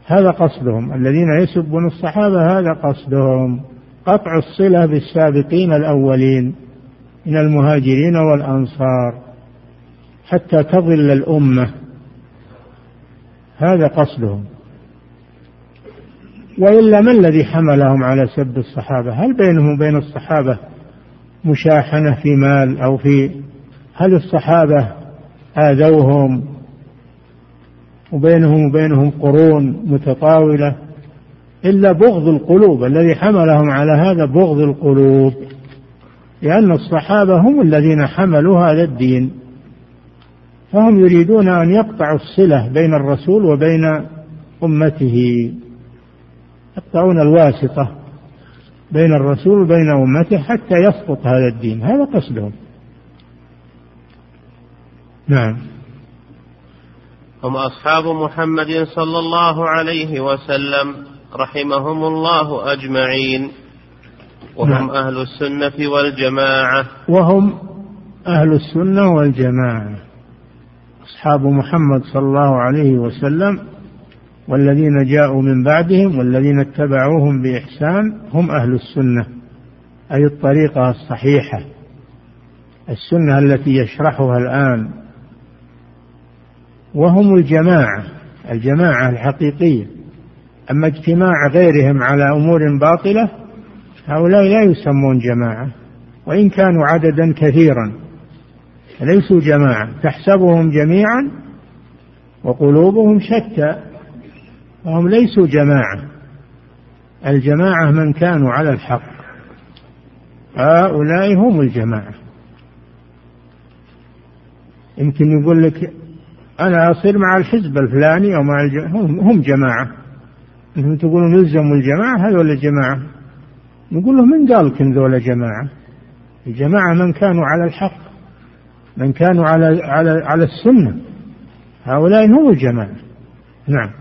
هذا قصدهم. الذين يسبون الصحابة هذا قصدهم. قطع الصلة بالسابقين الأولين من المهاجرين والأنصار حتى تظل الأمة. هذا قصدهم. وإلا ما الذي حملهم على سب الصحابة؟ هل بينهم وبين الصحابة مشاحنة في مال أو في هل الصحابة آذوهم وبينهم وبينهم قرون متطاولة؟ إلا بغض القلوب الذي حملهم على هذا بغض القلوب لأن الصحابة هم الذين حملوا هذا الدين. فهم يريدون أن يقطعوا الصلة بين الرسول وبين أمته. يقطعون الواسطة بين الرسول وبين أمته حتى يسقط هذا الدين. هذا قصدهم. نعم. هم أصحاب محمد صلى الله عليه وسلم رحمهم الله أجمعين. وهم نعم. أهل السنة والجماعة. وهم أهل السنة والجماعة. أصحاب محمد صلى الله عليه وسلم والذين جاءوا من بعدهم والذين اتبعوهم بإحسان هم أهل السنة أي الطريقة الصحيحة السنة التي يشرحها الآن. وهم الجماعة الجماعة الحقيقية. أما اجتماع غيرهم على أمور باطلة هؤلاء لا يسمون جماعة وإن كانوا عددا كثيرا. ليسوا جماعة تحسبهم جميعا وقلوبهم شتى. وهم ليسوا جماعة. الجماعة من كانوا على الحق. هؤلاء هم الجماعة. يمكن يقول لك أنا أصير مع الحزب الفلاني أو مع الجماعة هم جماعة. أنتم تقولون نلزم الجماعة هذول الجماعة نقول له من قال لك ذولا جماعة؟ الجماعة من كانوا على الحق من كانوا على على على السنة. هؤلاء هم الجماعة. نعم.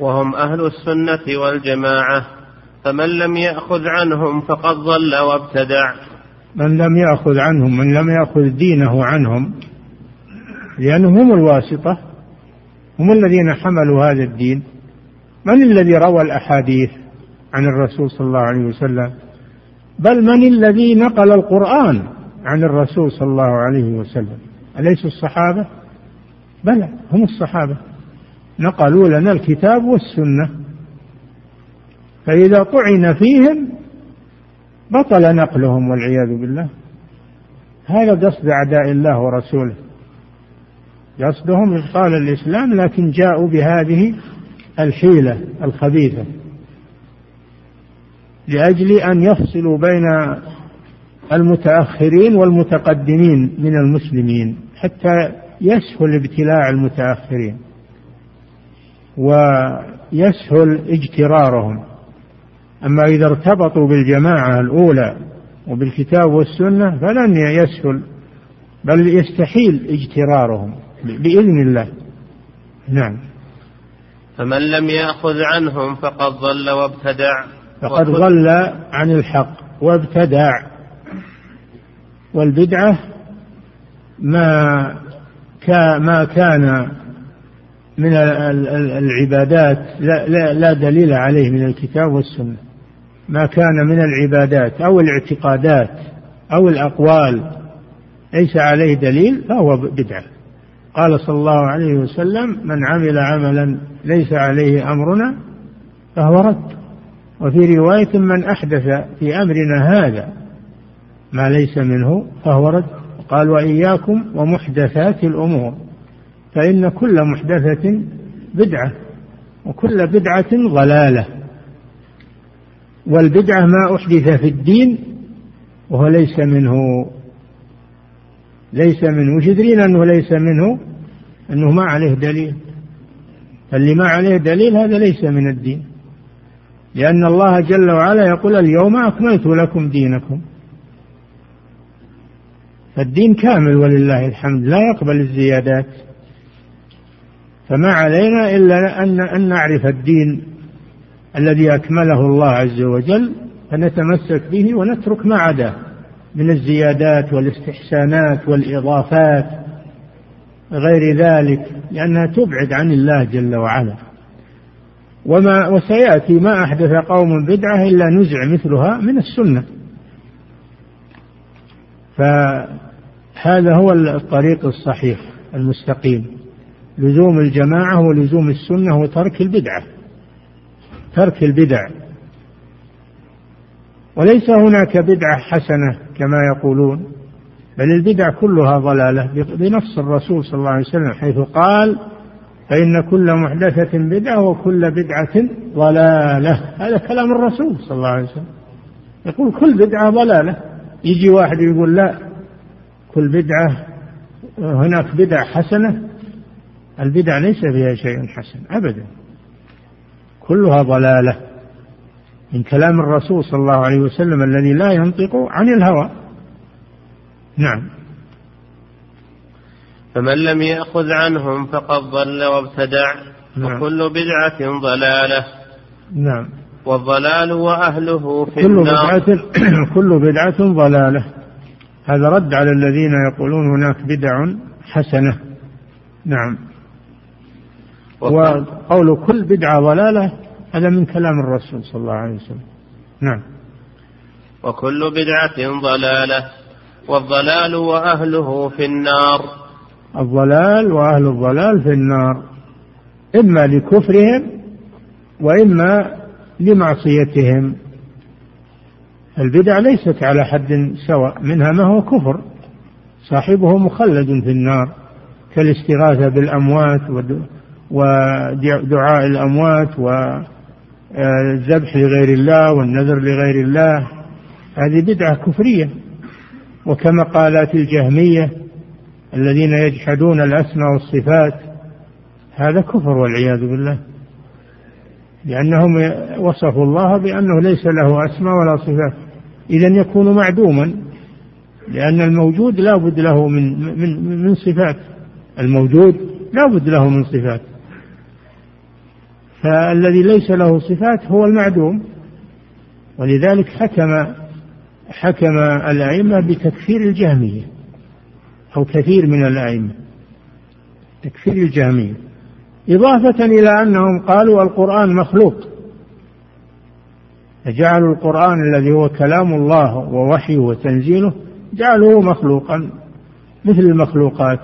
وهم أهل السنة والجماعة فمن لم يأخذ عنهم فقد ضل وابتدع. من لم يأخذ عنهم من لم يأخذ دينه عنهم لأنهم هم الواسطة هم الذين حملوا هذا الدين. من الذي روى الأحاديث عن الرسول صلى الله عليه وسلم؟ بل من الذي نقل القرآن عن الرسول صلى الله عليه وسلم؟ أليسوا الصحابة؟ بلى هم الصحابة. نقلوا لنا الكتاب والسنة. فإذا طعن فيهم بطل نقلهم والعياذ بالله. هذا قصد أعداء الله ورسوله. قصدهم إبطال الإسلام لكن جاءوا بهذه الحيلة الخبيثة. لأجل أن يفصلوا بين المتأخرين والمتقدمين من المسلمين حتى يسهل ابتلاع المتأخرين. ويسهل اجترارهم. أما إذا ارتبطوا بالجماعة الأولى وبالكتاب والسنة فلن يسهل بل يستحيل اجترارهم بإذن الله. نعم. فمن لم يأخذ عنهم فقد ضل وابتدع. فقد ضل عن الحق وابتدع. والبدعة ما ما كان من العبادات لا, لا, دليل عليه من الكتاب والسنة. ما كان من العبادات أو الاعتقادات أو الأقوال. ليس عليه دليل فهو بدعة. قال صلى الله عليه وسلم من عمل عملا ليس عليه أمرنا فهو رد. وفي رواية من أحدث في أمرنا هذا ما ليس منه فهو رد. قال وإياكم ومحدثات الأمور. فإن كل محدثة بدعة وكل بدعة ضلالة. والبدعة ما أحدث في الدين وهو ليس منه ليس منه وش أنه ليس منه أنه ما عليه دليل. فاللي ما عليه دليل هذا ليس من الدين. لأن الله جل وعلا يقول اليوم أكملت لكم دينكم. فالدين كامل ولله الحمد لا يقبل الزيادات. فما علينا إلا أن أن نعرف الدين الذي أكمله الله عز وجل فنتمسك به ونترك ما عداه من الزيادات والاستحسانات والإضافات غير ذلك لأنها تبعد عن الله جل وعلا. وما وسيأتي ما أحدث قوم بدعة إلا نزع مثلها من السنة. فهذا هو الطريق الصحيح المستقيم. لزوم الجماعة ولزوم السنة وترك البدعة. ترك البدع. وليس هناك بدعة حسنة كما يقولون بل البدع كلها ضلالة بنص الرسول صلى الله عليه وسلم حيث قال فإن كل محدثة بدعة وكل بدعة ضلالة. هذا كلام الرسول صلى الله عليه وسلم. يقول كل بدعة ضلالة. يجي واحد يقول لا كل بدعة هناك بدع حسنة. البدع ليس فيها شيء حسن أبدا. كلها ضلالة. من كلام الرسول صلى الله عليه وسلم الذي لا ينطق عن الهوى. نعم. فمن لم يأخذ عنهم فقد ضل وابتدع نعم. وكل بدعة ضلالة. نعم. والضلال وأهله في كل النار. بدعة *clears throat* كل بدعة ضلالة. هذا رد على الذين يقولون هناك بدع حسنة. نعم. وقول كل بدعة ضلالة هذا من كلام الرسول صلى الله عليه وسلم. نعم. وكل بدعة ضلالة والضلال وأهله في النار. الضلال وأهل الضلال في النار. إما لكفرهم وإما لمعصيتهم. البدع ليست على حد سواء منها ما هو كفر. صاحبه مخلد في النار كالاستغاثة بالأموات ودعاء الأموات والذبح لغير الله والنذر لغير الله. هذه بدعة كفرية. وكما قالت الجهمية الذين يجحدون الأسماء والصفات هذا كفر والعياذ بالله. لأنهم وصفوا الله بأنه ليس له أسماء ولا صفات. إذا يكون معدوما لأن الموجود لا بد له من من من صفات. الموجود لا بد له من صفات. فالذي ليس له صفات هو المعدوم. ولذلك حكم حكم الأئمة بتكفير الجهمية أو كثير من الأئمة تكفير الجهمية إضافة إلى أنهم قالوا القرآن مخلوق. فجعلوا القرآن الذي هو كلام الله ووحيه وتنزيله جعلوه مخلوقا مثل المخلوقات.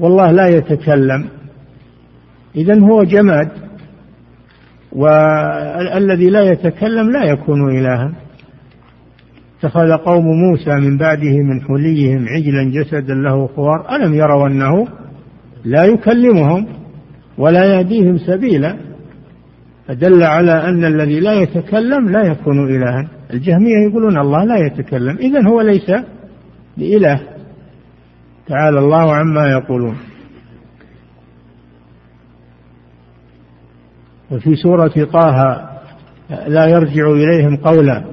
والله لا يتكلم. إذا هو جماد. والذي لا يتكلم لا يكون إلها. اتخذ قوم موسى من بعده من حليهم عجلا جسدا له خوار. ألم يروا أنه لا يكلمهم ولا يهديهم سبيلا؟ فدل على أن الذي لا يتكلم لا يكون إلها. الجهمية يقولون الله لا يتكلم. إذا هو ليس بإله. تعالى الله عما يقولون. وفي سورة طه لا يرجع إليهم قولا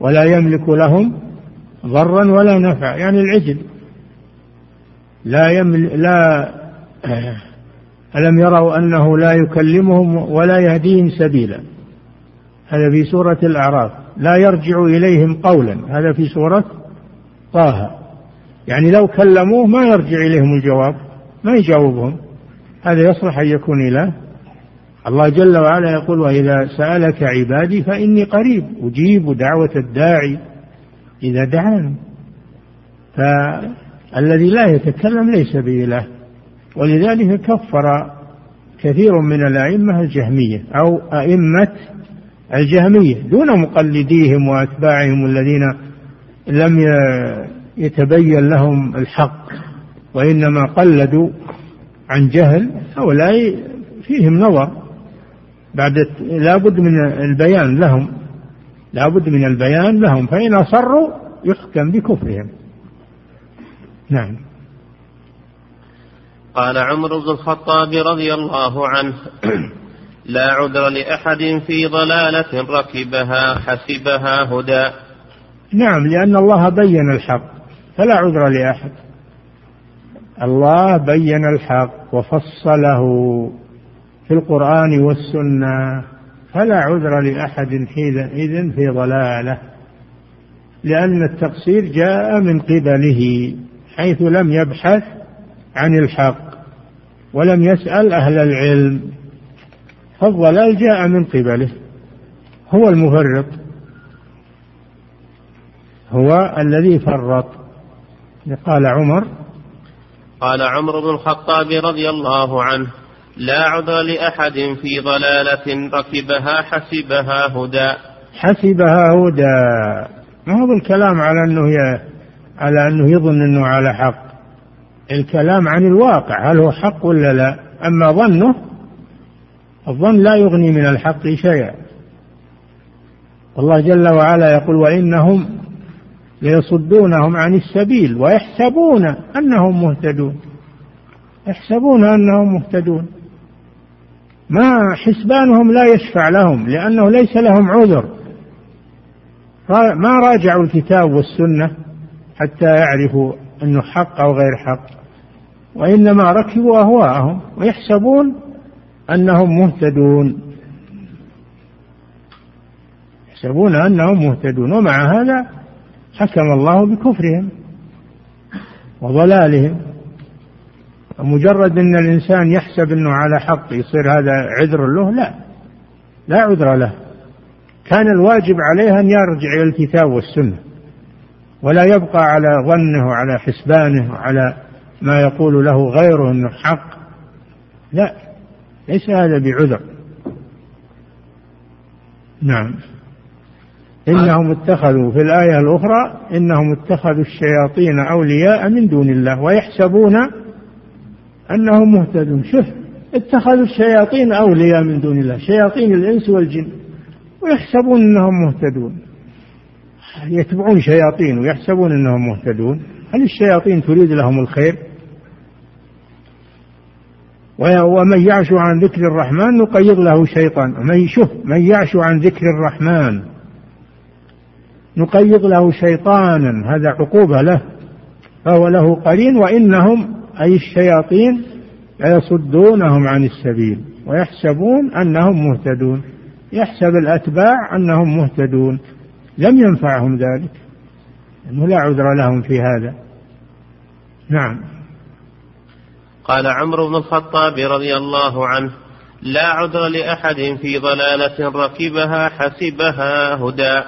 ولا يملك لهم ضرا ولا نفع يعني العجل. لا يملك لا *clears throat* ألم يروا أنه لا يكلمهم ولا يهديهم سبيلا؟ هذا في سورة الأعراف. لا يرجع إليهم قولا. هذا في سورة طه. يعني لو كلموه ما يرجع إليهم الجواب ما يجاوبهم. هذا يصلح أن يكون إله. الله جل وعلا يقول وإذا سألك عبادي فإني قريب أجيب دعوة الداعي إذا دعاني. فالذي لا يتكلم ليس بإله ولذلك كفر كثير من الأئمة الجهمية أو أئمة الجهمية دون مقلديهم وأتباعهم الذين لم يتبين لهم الحق وإنما قلدوا عن جهل هؤلاء فيهم نظر. بعد لابد من البيان لهم. لابد من البيان لهم. فإن أصروا يحكم بكفرهم. نعم. قال عمر بن الخطاب رضي الله عنه *clears throat* لا عذر لأحد في ضلالة ركبها حسبها هدى. نعم لأن الله بين الحق فلا عذر لأحد. الله بين الحق وفصله. في القرآن والسنة فلا عذر لأحد حينئذ في ضلالة لأن التقصير جاء من قبله حيث لم يبحث عن الحق ولم يسأل أهل العلم فالضلال جاء من قبله هو المفرط هو الذي فرط. قال عمر قال عمر بن الخطاب رضي الله عنه لا عذر لأحد في ضلالة ركبها حسبها هدى. حسبها هدى. ما هو الكلام على أنه على أنه يظن أنه على حق؟ الكلام عن الواقع هل هو حق ولا لا؟ أما ظنه الظن لا يغني من الحق شيئا. الله جل وعلا يقول وإنهم ليصدونهم عن السبيل ويحسبون أنهم مهتدون. يحسبون أنهم مهتدون. ما حسبانهم لا يشفع لهم لأنه ليس لهم عذر. ما راجعوا الكتاب والسنة حتى يعرفوا أنه حق أو غير حق وإنما ركبوا أهواءهم ويحسبون أنهم مهتدون. يحسبون أنهم مهتدون ومع هذا حكم الله بكفرهم وضلالهم. مجرد أن الإنسان يحسب أنه على حق يصير هذا عذر له لا. لا عذر له. كان الواجب عليه أن يرجع إلى الكتاب والسنة. ولا يبقى على ظنه وعلى حسبانه وعلى ما يقول له غيره أنه حق. لا. ليس هذا بعذر. نعم. إنهم اتخذوا في الآية الأخرى إنهم اتخذوا الشياطين أولياء من دون الله ويحسبون أنهم مهتدون شوف اتخذوا الشياطين أولياء من دون الله شياطين الإنس والجن ويحسبون أنهم مهتدون. يتبعون شياطين ويحسبون أنهم مهتدون. هل الشياطين تريد لهم الخير؟ ومن يعش عن ذكر الرحمن نقيض له شيطان. من شوف من يعش عن ذكر الرحمن نقيض له شيطانا. هذا عقوبة له فهو له قرين وإنهم أي الشياطين ليصدونهم عن السبيل ويحسبون أنهم مهتدون. يحسب الأتباع أنهم مهتدون. لم ينفعهم ذلك. أنه لا عذر لهم في هذا. نعم. قال عمرو بن الخطاب رضي الله عنه لا عذر لأحد في ضلالة ركبها حسبها هدى.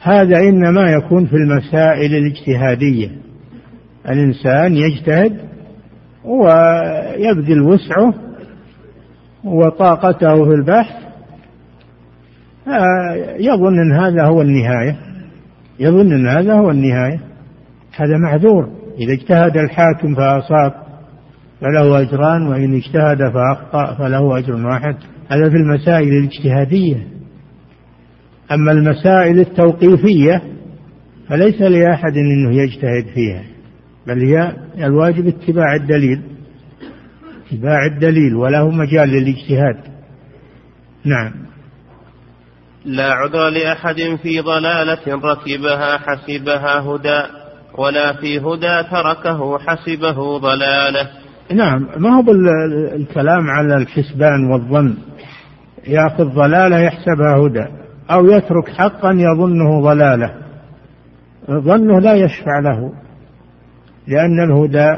هذا إنما يكون في المسائل الاجتهادية. الإنسان يجتهد ويبذل وسعه وطاقته في البحث. يظن أن هذا هو النهاية. يظن أن هذا هو النهاية. هذا معذور. إذا اجتهد الحاكم فأصاب فله أجران وإن اجتهد فأخطأ فله أجر واحد. هذا في المسائل الاجتهادية. أما المسائل التوقيفية فليس لأحد أنه يجتهد فيها. بل هي الواجب اتباع الدليل اتباع الدليل وله مجال للاجتهاد. نعم. لا عذر لأحد في ضلالة ركبها حسبها هدى ولا في هدى تركه حسبه ضلالة. نعم ما هو الكلام على الحسبان والظن. يأخذ ضلالة يحسبها هدى أو يترك حقا يظنه ضلالة. ظنه لا يشفع له. لأن الهدى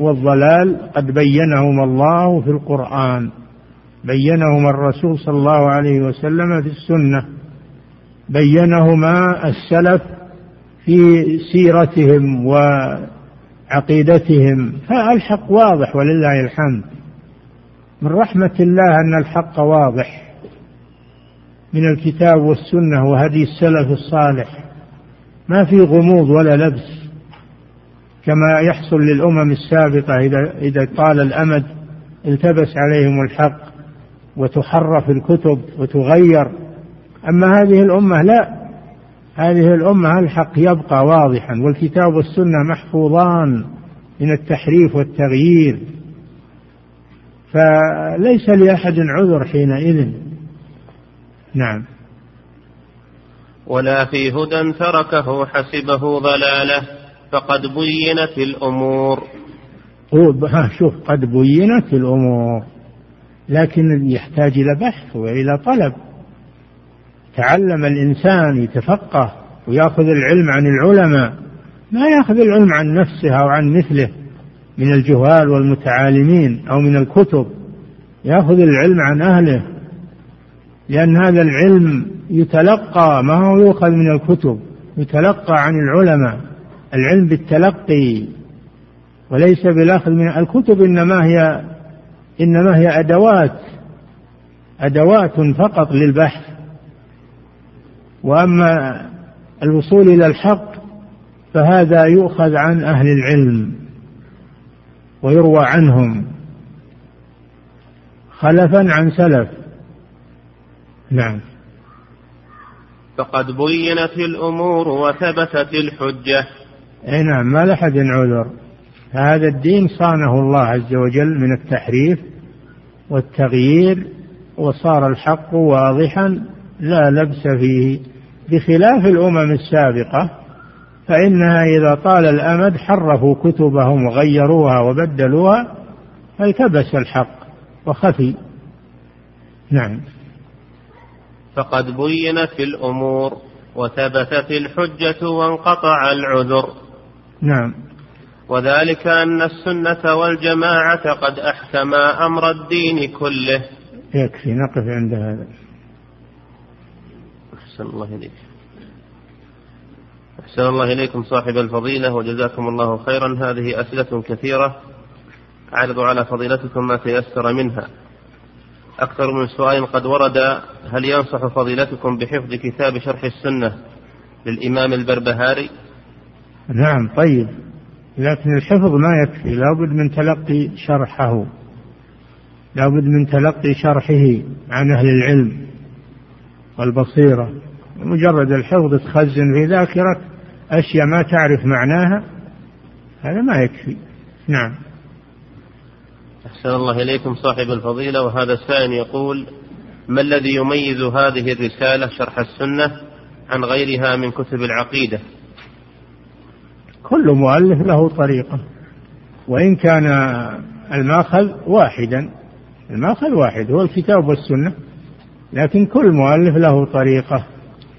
والضلال قد بينهما الله في القرآن. بينهما الرسول صلى الله عليه وسلم في السنة. بينهما السلف في سيرتهم وعقيدتهم. فالحق واضح ولله الحمد. من رحمة الله أن الحق واضح. من الكتاب والسنة وهدي السلف الصالح. ما في غموض ولا لبس. كما يحصل للأمم السابقة إذا إذا طال الأمد التبس عليهم الحق وتحرف الكتب وتغير. أما هذه الأمة لا. هذه الأمة الحق يبقى واضحا والكتاب والسنة محفوظان من التحريف والتغيير. فليس لأحد عذر حينئذ. نعم. ولا في هدى تركه حسبه ضلاله. فقد بينت الأمور. شوف قد بينت الأمور لكن يحتاج إلى بحث وإلى طلب. تعلم الإنسان يتفقه ويأخذ العلم عن العلماء ما يأخذ العلم عن نفسه أو عن مثله من الجهال والمتعالمين أو من الكتب. يأخذ العلم عن أهله لأن هذا العلم يتلقى ما هو يؤخذ من الكتب يتلقى عن العلماء. العلم بالتلقي وليس بالأخذ من الكتب إنما هي إنما هي أدوات أدوات فقط للبحث. وأما الوصول إلى الحق فهذا يؤخذ عن أهل العلم ويروى عنهم خلفا عن سلف. نعم. فقد بينت الأمور وثبتت الحجة. أي نعم ما لحد عذر هذا الدين صانه الله عز وجل من التحريف والتغيير وصار الحق واضحا لا لبس فيه. بخلاف الأمم السابقة فإنها إذا طال الأمد حرفوا كتبهم وغيروها وبدلوها فالتبس الحق وخفي. نعم. فقد بينت الأمور وثبتت الحجة وانقطع العذر. نعم. وذلك أن السنة والجماعة قد أحكما أمر الدين كله. يكفي نقف عند هذا. أحسن الله إليك. أحسن الله إليكم صاحب الفضيلة وجزاكم الله خيرا. هذه أسئلة كثيرة. أعرض على فضيلتكم ما تيسر منها. أكثر من سؤال قد ورد هل ينصح فضيلتكم بحفظ كتاب شرح السنة للإمام البربهاري؟ نعم طيب. لكن الحفظ ما يكفي. لابد من تلقي شرحه. لابد من تلقي شرحه عن أهل العلم والبصيرة. مجرد الحفظ تخزن في ذاكرة أشياء ما تعرف معناها هذا ما يكفي. نعم. أحسن الله إليكم صاحب الفضيلة. وهذا السائل يقول ما الذي يميز هذه الرسالة شرح السنة عن غيرها من كتب العقيدة؟ كل مؤلف له طريقة. وإن كان المأخذ واحدا المأخذ واحد هو الكتاب والسنة لكن كل مؤلف له طريقة.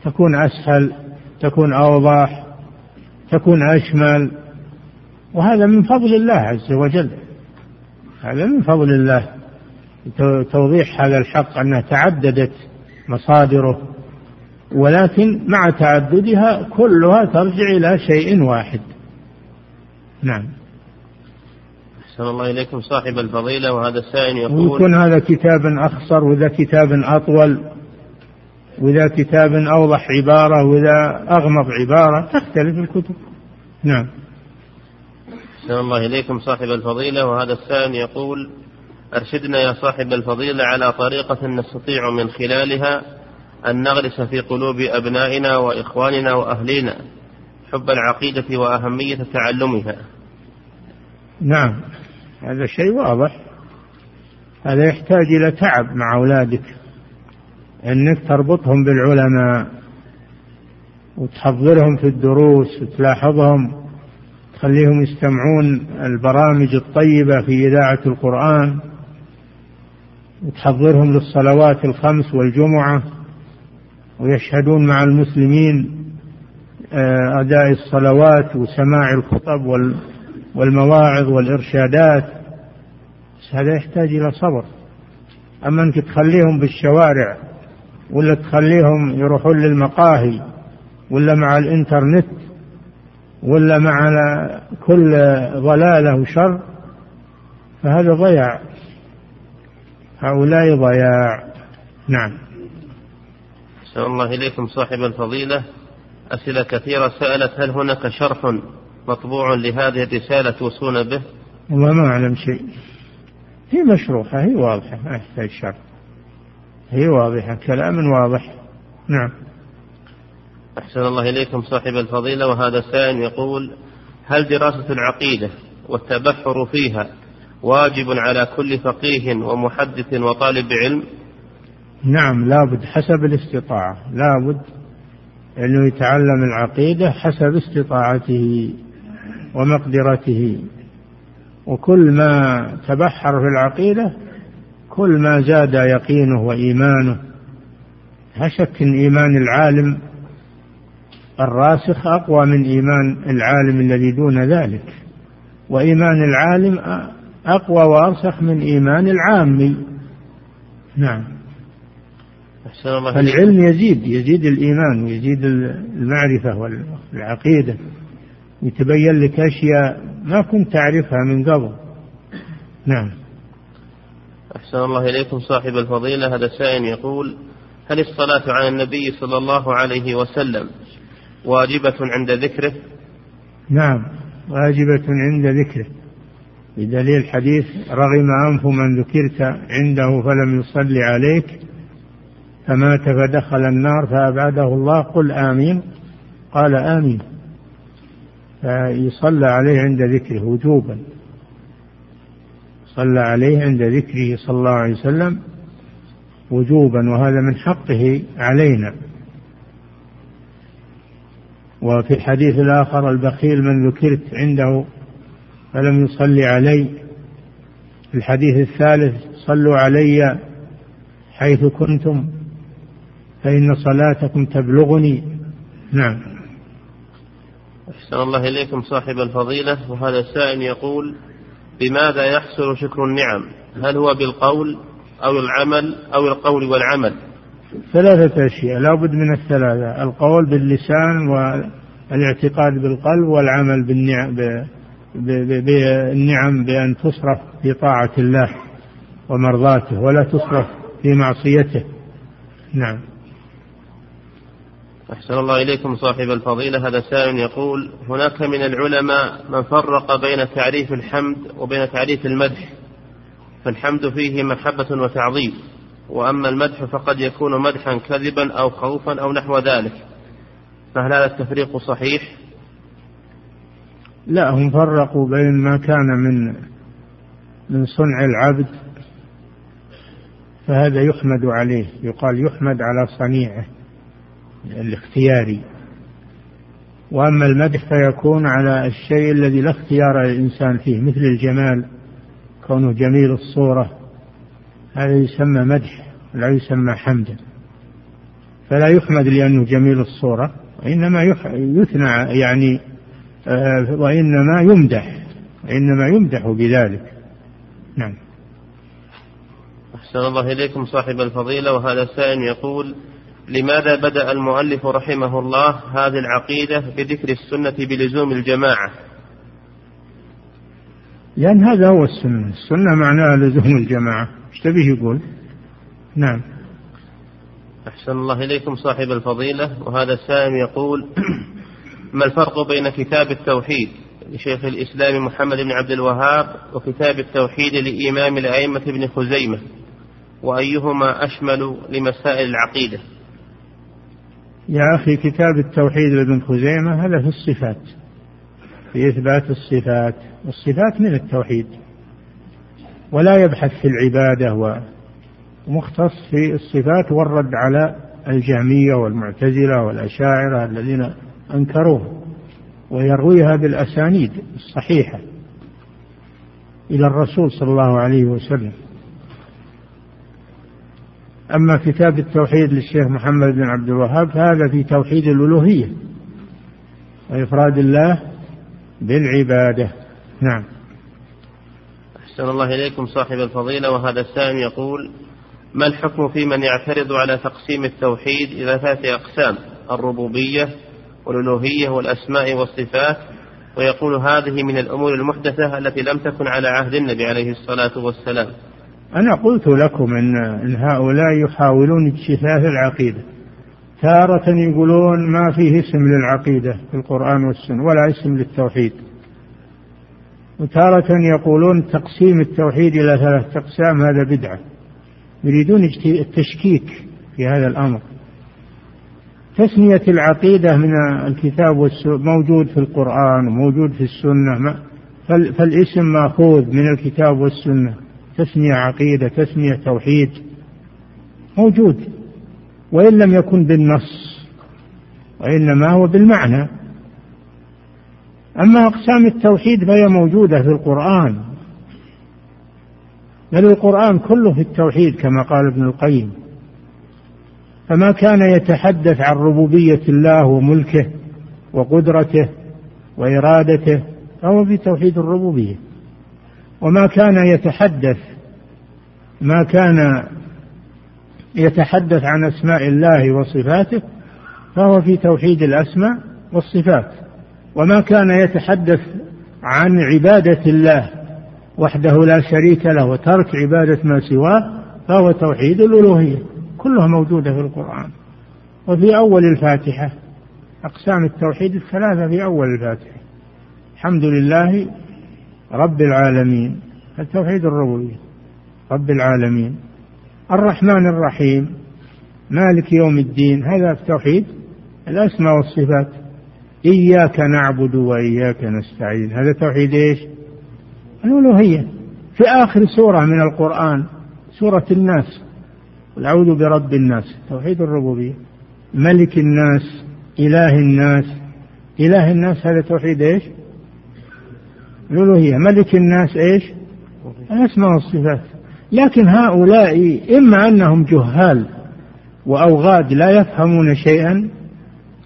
تكون أسهل تكون أوضح تكون أشمل. وهذا من فضل الله عز وجل. هذا من فضل الله. توضيح هذا الحق أنها تعددت مصادره. ولكن مع تعددها كلها ترجع إلى شيء واحد. نعم. أحسن الله إليكم صاحب الفضيلة وهذا السائل يقول ويكون هذا كتاب أخصر وذا كتاب أطول وذا كتاب أوضح عبارة وذا أغمض عبارة. تختلف الكتب. نعم. أحسن الله إليكم صاحب الفضيلة وهذا السائل يقول أرشدنا يا صاحب الفضيلة على طريقة نستطيع من خلالها أن نغرس في قلوب أبنائنا وإخواننا وأهلنا حب العقيدة وأهمية تعلمها. نعم. هذا شيء واضح. هذا يحتاج إلى تعب مع أولادك. أنك تربطهم بالعلماء وتحضرهم في الدروس وتلاحظهم تخليهم يستمعون البرامج الطيبة في إذاعة القرآن وتحضرهم للصلوات الخمس والجمعة ويشهدون مع المسلمين آه، أداء الصلوات وسماع الخطب والمواعظ والإرشادات هذا يحتاج إلى صبر. أما أنك تخليهم بالشوارع ولا تخليهم يروحون للمقاهي ولا مع الإنترنت ولا مع كل ضلالة وشر فهذا ضياع. هؤلاء ضياع. نعم. أحسن الله إليكم صاحب الفضيلة. أسئلة كثيرة. سألت هل هناك شرح مطبوع لهذه الرسالة توصون به؟ والله ما أعلم شيء. هي مشروحة هي واضحة ما يحتاج شرح. هي واضحة كلام واضح. نعم. أحسن الله إليكم صاحب الفضيلة وهذا سائل يقول هل دراسة العقيدة والتبحر فيها واجب على كل فقيه ومحدث وطالب علم؟ نعم لابد حسب الاستطاعة. لابد أنه يتعلم العقيدة حسب استطاعته. ومقدرته. وكل ما تبحر في العقيدة كل ما زاد يقينه وإيمانه. لا شك أن إيمان العالم الراسخ أقوى من إيمان العالم الذي دون ذلك. وإيمان العالم أقوى وأرسخ من إيمان العامي نعم. فالعلم يزيد يزيد الإيمان ويزيد المعرفة والعقيدة. يتبين لك أشياء ما كنت تعرفها من قبل. نعم. أحسن الله إليكم صاحب الفضيلة. هذا سائل يقول هل الصلاة على النبي صلى الله عليه وسلم واجبة عند ذكره؟ نعم واجبة عند ذكره. بدليل حديث رغم أنف من ذكرت عنده فلم يصلي عليك فمات فدخل النار فأبعده الله قل آمين. قال آمين. فيصلى عليه عند ذكره وجوبا. صلى عليه عند ذكره صلى الله عليه وسلم وجوبا وهذا من حقه علينا. وفي الحديث الآخر البخيل من ذكرت عنده فلم يصلي علي. الحديث الثالث صلوا علي حيث كنتم فإن صلاتكم تبلغني. نعم. أحسن الله إليكم صاحب الفضيلة وهذا السائل يقول بماذا يحصل شكر النعم؟ هل هو بالقول أو العمل أو القول والعمل؟ ثلاثة أشياء لا بد من الثلاثة القول باللسان والاعتقاد بالقلب والعمل بالنعم بالنعم بأن تصرف في طاعة الله ومرضاته ولا تصرف في معصيته. نعم. أحسن الله إليكم صاحب الفضيلة. هذا سائل يقول هناك من العلماء من فرق بين تعريف الحمد وبين تعريف المدح فالحمد فيه محبة وتعظيم وأما المدح فقد يكون مدحا كذبا أو خوفا أو نحو ذلك. فهل هذا التفريق صحيح؟ لا هم فرقوا بين ما كان من من صنع العبد فهذا يحمد عليه يقال يحمد على صنيعه. الاختياري. وأما المدح فيكون على الشيء الذي لا اختيار للإنسان فيه مثل الجمال كونه جميل الصورة. هذا يسمى مدح لا يسمى حمدا. فلا يحمد لأنه جميل الصورة وإنما يثنى يعني آه، وإنما يمدح وانما يمدح بذلك. نعم. أحسن الله إليكم صاحب الفضيلة وهذا سائل يقول لماذا بدأ المؤلف رحمه الله هذه العقيدة بذكر السنة بلزوم الجماعة؟ لأن هذا هو السنة. السنة معناها لزوم الجماعة. إيش تبيه يقول؟ نعم. أحسن الله إليكم صاحب الفضيلة. وهذا السائل يقول *clears throat* ما الفرق بين كتاب التوحيد لشيخ الإسلام محمد بن عبد الوهاب وكتاب التوحيد لإمام الأئمة بن خزيمة؟ وأيهما أشمل لمسائل العقيدة؟ يا أخي كتاب التوحيد لابن خزيمة هذا في الصفات في إثبات الصفات والصفات من التوحيد ولا يبحث في العبادة ومختص في الصفات والرد على الجهمية والمعتزلة والأشاعرة الذين أنكروه ويرويها بالأسانيد الصحيحة إلى الرسول صلى الله عليه وسلم. أما كتاب التوحيد للشيخ محمد بن عبد الوهاب فهذا في توحيد الألوهية وإفراد الله بالعبادة. نعم. أحسن الله إليكم صاحب الفضيلة وهذا السائل يقول ما الحكم في من يعترض على تقسيم التوحيد إلى ثلاثة أقسام؟ الربوبية والألوهية والأسماء والصفات. ويقول هذه من الأمور المحدثة التي لم تكن على عهد النبي عليه الصلاة والسلام. أنا قلت لكم إن, إن هؤلاء يحاولون اجتثاث العقيدة. تارة يقولون ما فيه اسم للعقيدة في القرآن والسنة ولا اسم للتوحيد. وتارة يقولون تقسيم التوحيد إلى ثلاثة أقسام هذا بدعة. يريدون التشكيك في هذا الأمر. تسمية العقيدة من الكتاب والسنة موجود في القرآن وموجود في السنة فالاسم مأخوذ من الكتاب والسنة. تسمية عقيدة تسمية توحيد. موجود. وإن لم يكن بالنص وإنما هو بالمعنى. أما أقسام التوحيد فهي موجودة في القرآن. بل القرآن كله في التوحيد كما قال ابن القيم. فما كان يتحدث عن ربوبية الله وملكه وقدرته وإرادته فهو في توحيد الربوبية. وما كان يتحدث ما كان يتحدث عن أسماء الله وصفاته فهو في توحيد الأسماء والصفات. وما كان يتحدث عن عبادة الله وحده لا شريك له وترك عبادة ما سواه فهو توحيد الألوهية كلها موجودة في القرآن. وفي أول الفاتحة أقسام التوحيد الثلاثة في أول الفاتحة. الحمد لله رب العالمين التوحيد الربوبية. رب العالمين. الرحمن الرحيم. مالك يوم الدين. هذا التوحيد الأسماء والصفات. إياك نعبد وإياك نستعين. هذا توحيد إيش؟ الألوهية. في آخر سورة من القرآن سورة الناس. قل أعوذ برب الناس. توحيد الربوبية. ملك الناس إله الناس. إله الناس هذا توحيد إيش؟ الألوهية. ملك الناس إيش؟ الأسماء والصفات. لكن هؤلاء إما أنهم جهال وأوغاد لا يفهمون شيئا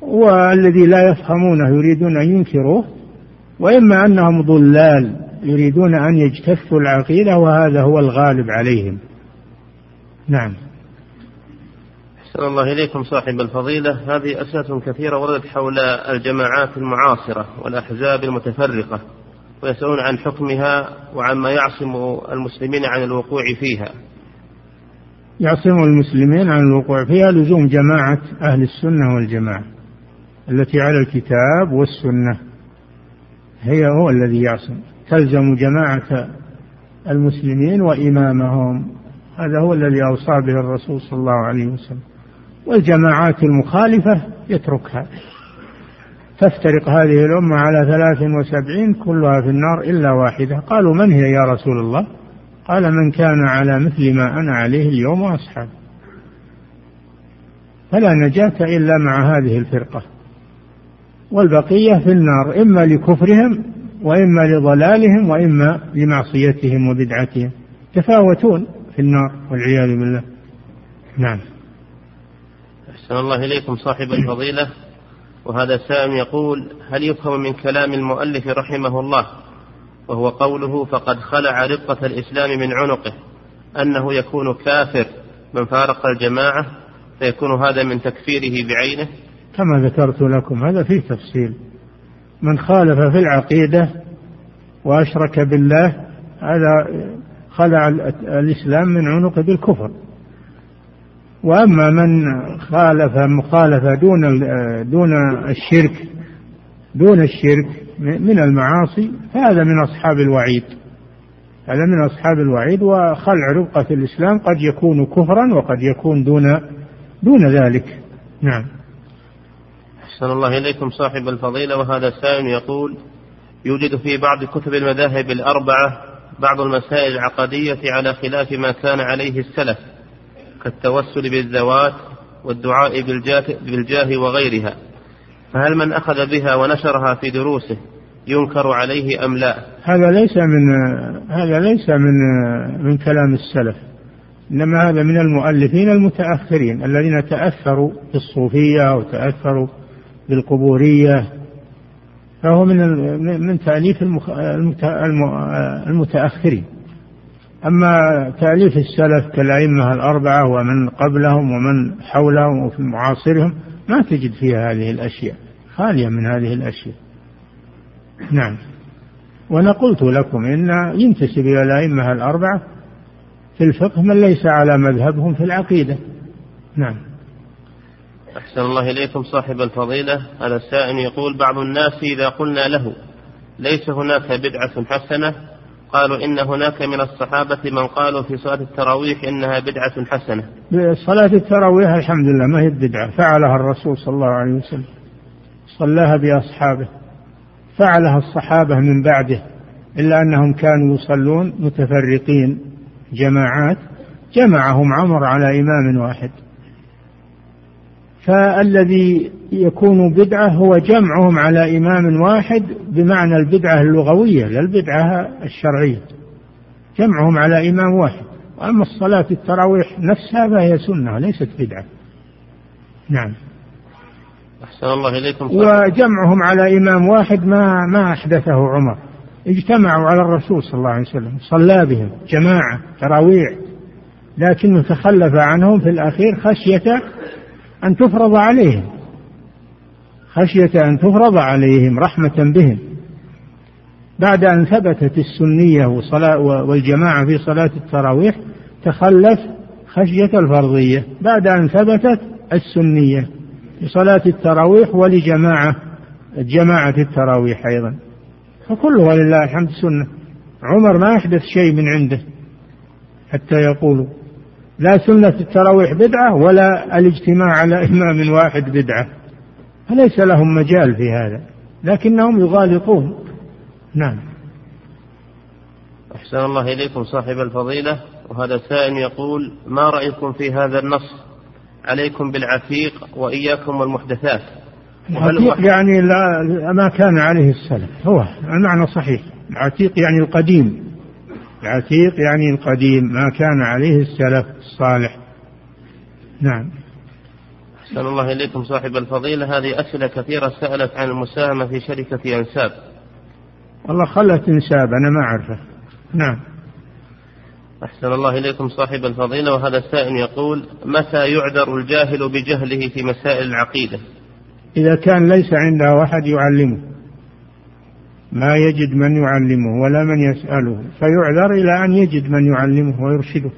والذي لا يفهمونه يريدون أن ينكروه وإما أنهم ضلال يريدون أن يجتثوا العقيدة وهذا هو الغالب عليهم. نعم. أحسن الله إليكم صاحب الفضيلة. هذه أسئلة كثيرة وردت حول الجماعات المعاصرة والأحزاب المتفرقة. ويسألون عن حكمها وعما يعصم المسلمين عن الوقوع فيها. يعصم المسلمين عن الوقوع فيها لزوم جماعة أهل السنة والجماعة التي على الكتاب والسنة هي هو الذي يعصم. تلزم جماعة المسلمين وإمامهم هذا هو الذي أوصى به الرسول صلى الله عليه وسلم. والجماعات المخالفة يتركها. تفترق هذه الأمة على ثلاث وسبعين كلها في النار إلا واحدة. قالوا من هي يا رسول الله؟ قال من كان على مثل ما أنا عليه اليوم وأصحابي فلا نجاة إلا مع هذه الفرقة. والبقية في النار إما لكفرهم وإما لضلالهم وإما لمعصيتهم وبدعتهم. تفاوتون في النار والعياذ بالله. نعم. أحسن الله إليكم صاحب الفضيلة. وهذا سائل يقول هل يفهم من كلام المؤلف رحمه الله وهو قوله فقد خلع رقة الإسلام من عنقه أنه يكون كافر من فارق الجماعة فيكون هذا من تكفيره بعينه؟ كما ذكرت لكم هذا فيه تفصيل. من خالف في العقيدة وأشرك بالله هذا خلع الإسلام من عنقه بالكفر. وأما من خالف مخالفة دون دون الشرك دون الشرك من المعاصي فهذا من أصحاب الوعيد. هذا من أصحاب الوعيد وخلع ربقة الإسلام قد يكون كفرا وقد يكون دون دون ذلك. نعم. أحسن الله إليكم صاحب الفضيلة وهذا سائل يقول يوجد في بعض كتب المذاهب الأربعة بعض المسائل العقدية على خلاف ما كان عليه السلف. كالتوسل بالذوات والدعاء بالجاه وغيرها فهل من أخذ بها ونشرها في دروسه ينكر عليه أم لا؟ هذا ليس من هذا ليس من من كلام السلف إنما هذا من المؤلفين المتأخرين الذين تأثروا بالصوفية وتأثروا بالقبورية فهو من من تأليف المتأخرين. أما تأليف السلف كالأئمة الأربعة ومن قبلهم ومن حولهم وفي معاصرهم ما تجد فيها هذه الأشياء خالية من هذه الأشياء. نعم. وأنا قلت لكم إن ينتسب إلى الأئمة الأربعة في الفقه من ليس على مذهبهم في العقيدة. نعم. أحسن الله إليكم صاحب الفضيلة. هذا السائل يقول بعض الناس إذا قلنا له ليس هناك بدعة حسنة قالوا إن هناك من الصحابة من قالوا في صلاة التراويح إنها بدعة حسنة. صلاة التراويح الحمد لله ما هي بدعة. فعلها الرسول صلى الله عليه وسلم. صلاها بأصحابه. فعلها الصحابة من بعده. إلا أنهم كانوا يصلون متفرقين جماعات. جمعهم عمر على إمام واحد. فالذي يكون بدعة هو جمعهم على إمام واحد بمعنى البدعة اللغوية لا البدعة الشرعية. جمعهم على إمام واحد. وأما الصلاة التراويح نفسها فهي سنة ليست بدعة. نعم. أحسن الله إليكم. وجمعهم على إمام واحد ما ما أحدثه عمر. اجتمعوا على الرسول صلى الله عليه وسلم. صلى بهم. جماعة. تراويح. لكنه تخلف عنهم في الأخير خشية أن تفرض عليهم. خشية أن تفرض عليهم رحمة بهم. بعد أن ثبتت السنية والجماعة في صلاة التراويح تخلف خشية الفرضية. بعد أن ثبتت السنية في صلاة التراويح ولجماعة جماعة التراويح أيضا. فكله ولله الحمد سنة عمر ما أحدث شيء من عنده حتى يقولوا. لا سنة التراويح بدعة ولا الاجتماع على *laughs* إمام واحد بدعة. فليس لهم مجال في هذا. لكنهم يغالطون. نعم. أحسن الله إليكم صاحب الفضيلة. وهذا سائل يقول ما رأيكم في هذا النص؟ عليكم بالعتيق وإياكم والمحدثات. العتيق يعني لا ما كان عليه السلف. هو المعنى صحيح. العتيق يعني القديم. العتيق يعني القديم ما كان عليه السلف الصالح. نعم. أحسن الله إليكم صاحب الفضيلة. هذه أسئلة كثيرة سألت عن المساهمة في شركة أنساب. والله خلت أنساب أنا ما أعرفه. نعم. أحسن الله إليكم صاحب الفضيلة. وهذا السائل يقول متى يعذر الجاهل بجهله في مسائل العقيدة؟ إذا كان ليس عنده أحد يعلمه. ما يجد من يعلمه ولا من يسأله. فيعذر إلى أن يجد من يعلمه ويرشده.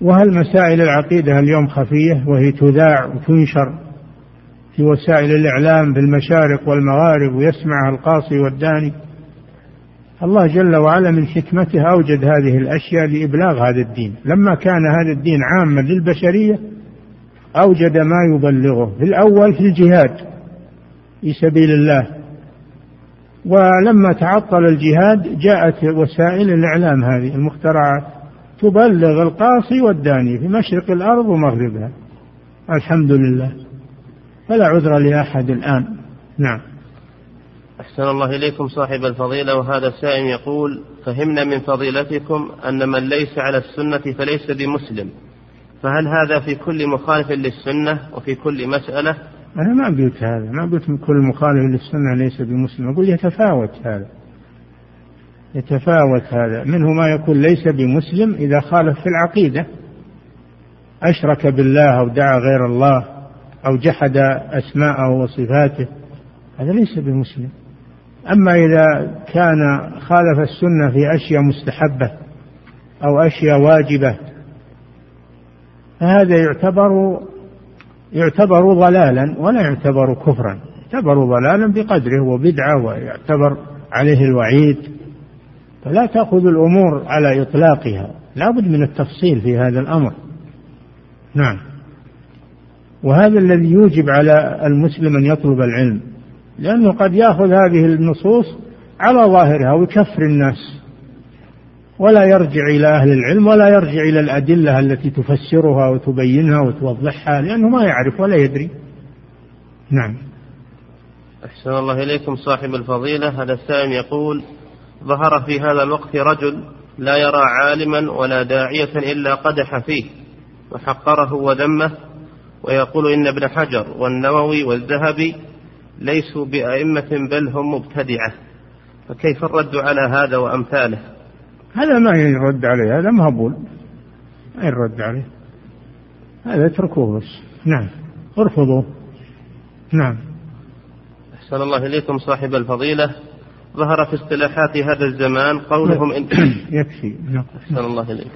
وهل مسائل العقيدة اليوم خفية وهي تذاع وتنشر في وسائل الإعلام في المشارق والمغارب ويسمعها القاصي والداني؟ الله جل وعلا من حكمته أوجد هذه الأشياء لإبلاغ هذا الدين. لما كان هذا الدين عاما للبشرية أوجد ما يبلغه. في الأول في الجهاد في سبيل الله. ولما تعطل الجهاد جاءت وسائل الإعلام هذه المخترعات تبلغ القاصي والداني في مشرق الأرض ومغربها. الحمد لله. فلا عذر لأحد الآن. نعم. أحسن الله إليكم صاحب الفضيلة وهذا السائل يقول فهمنا من فضيلتكم أن من ليس على السنة فليس بمسلم. فهل هذا في كل مخالف للسنة وفي كل مسألة؟ أنا ما قلت هذا ما قلت كل مخالف للسنة ليس بمسلم. أقول يتفاوت هذا. يتفاوت هذا. منه ما يكون ليس بمسلم إذا خالف في العقيدة. أشرك بالله أو دعا غير الله أو جحد أسماءه وصفاته. هذا ليس بمسلم. أما إذا كان خالف السنة في أشياء مستحبة أو أشياء واجبة فهذا يعتبر يعتبر ضلالا ولا يعتبر كفرا. يعتبر ضلالا بقدره وبدعة ويعتبر عليه الوعيد. فلا تأخذ الأمور على إطلاقها. لا بد من التفصيل في هذا الأمر. نعم. وهذا الذي يوجب على المسلم أن يطلب العلم لأنه قد يأخذ هذه النصوص على ظاهرها ويكفر الناس. ولا يرجع إلى أهل العلم ولا يرجع إلى الأدلة التي تفسرها وتبينها وتوضحها لأنه ما يعرف ولا يدري. نعم. أحسن الله إليكم صاحب الفضيلة. هذا السائل يقول ظهر في هذا الوقت رجل لا يرى عالما ولا داعية إلا قدح فيه وحقره وذمه ويقول إن ابن حجر والنووي والذهبي ليسوا بأئمة بل هم مبتدعة فكيف الرد على هذا وأمثاله؟ هذا ما يرد عليه هذا مهبول ما يرد عليه. هذا اتركوه بس. نعم. ارفضوه نعم. أحسن الله إليكم صاحب الفضيلة. ظهر في اصطلاحات هذا الزمان قولهم إن *coughs* يكفي. نعم. أحسن الله إليكم.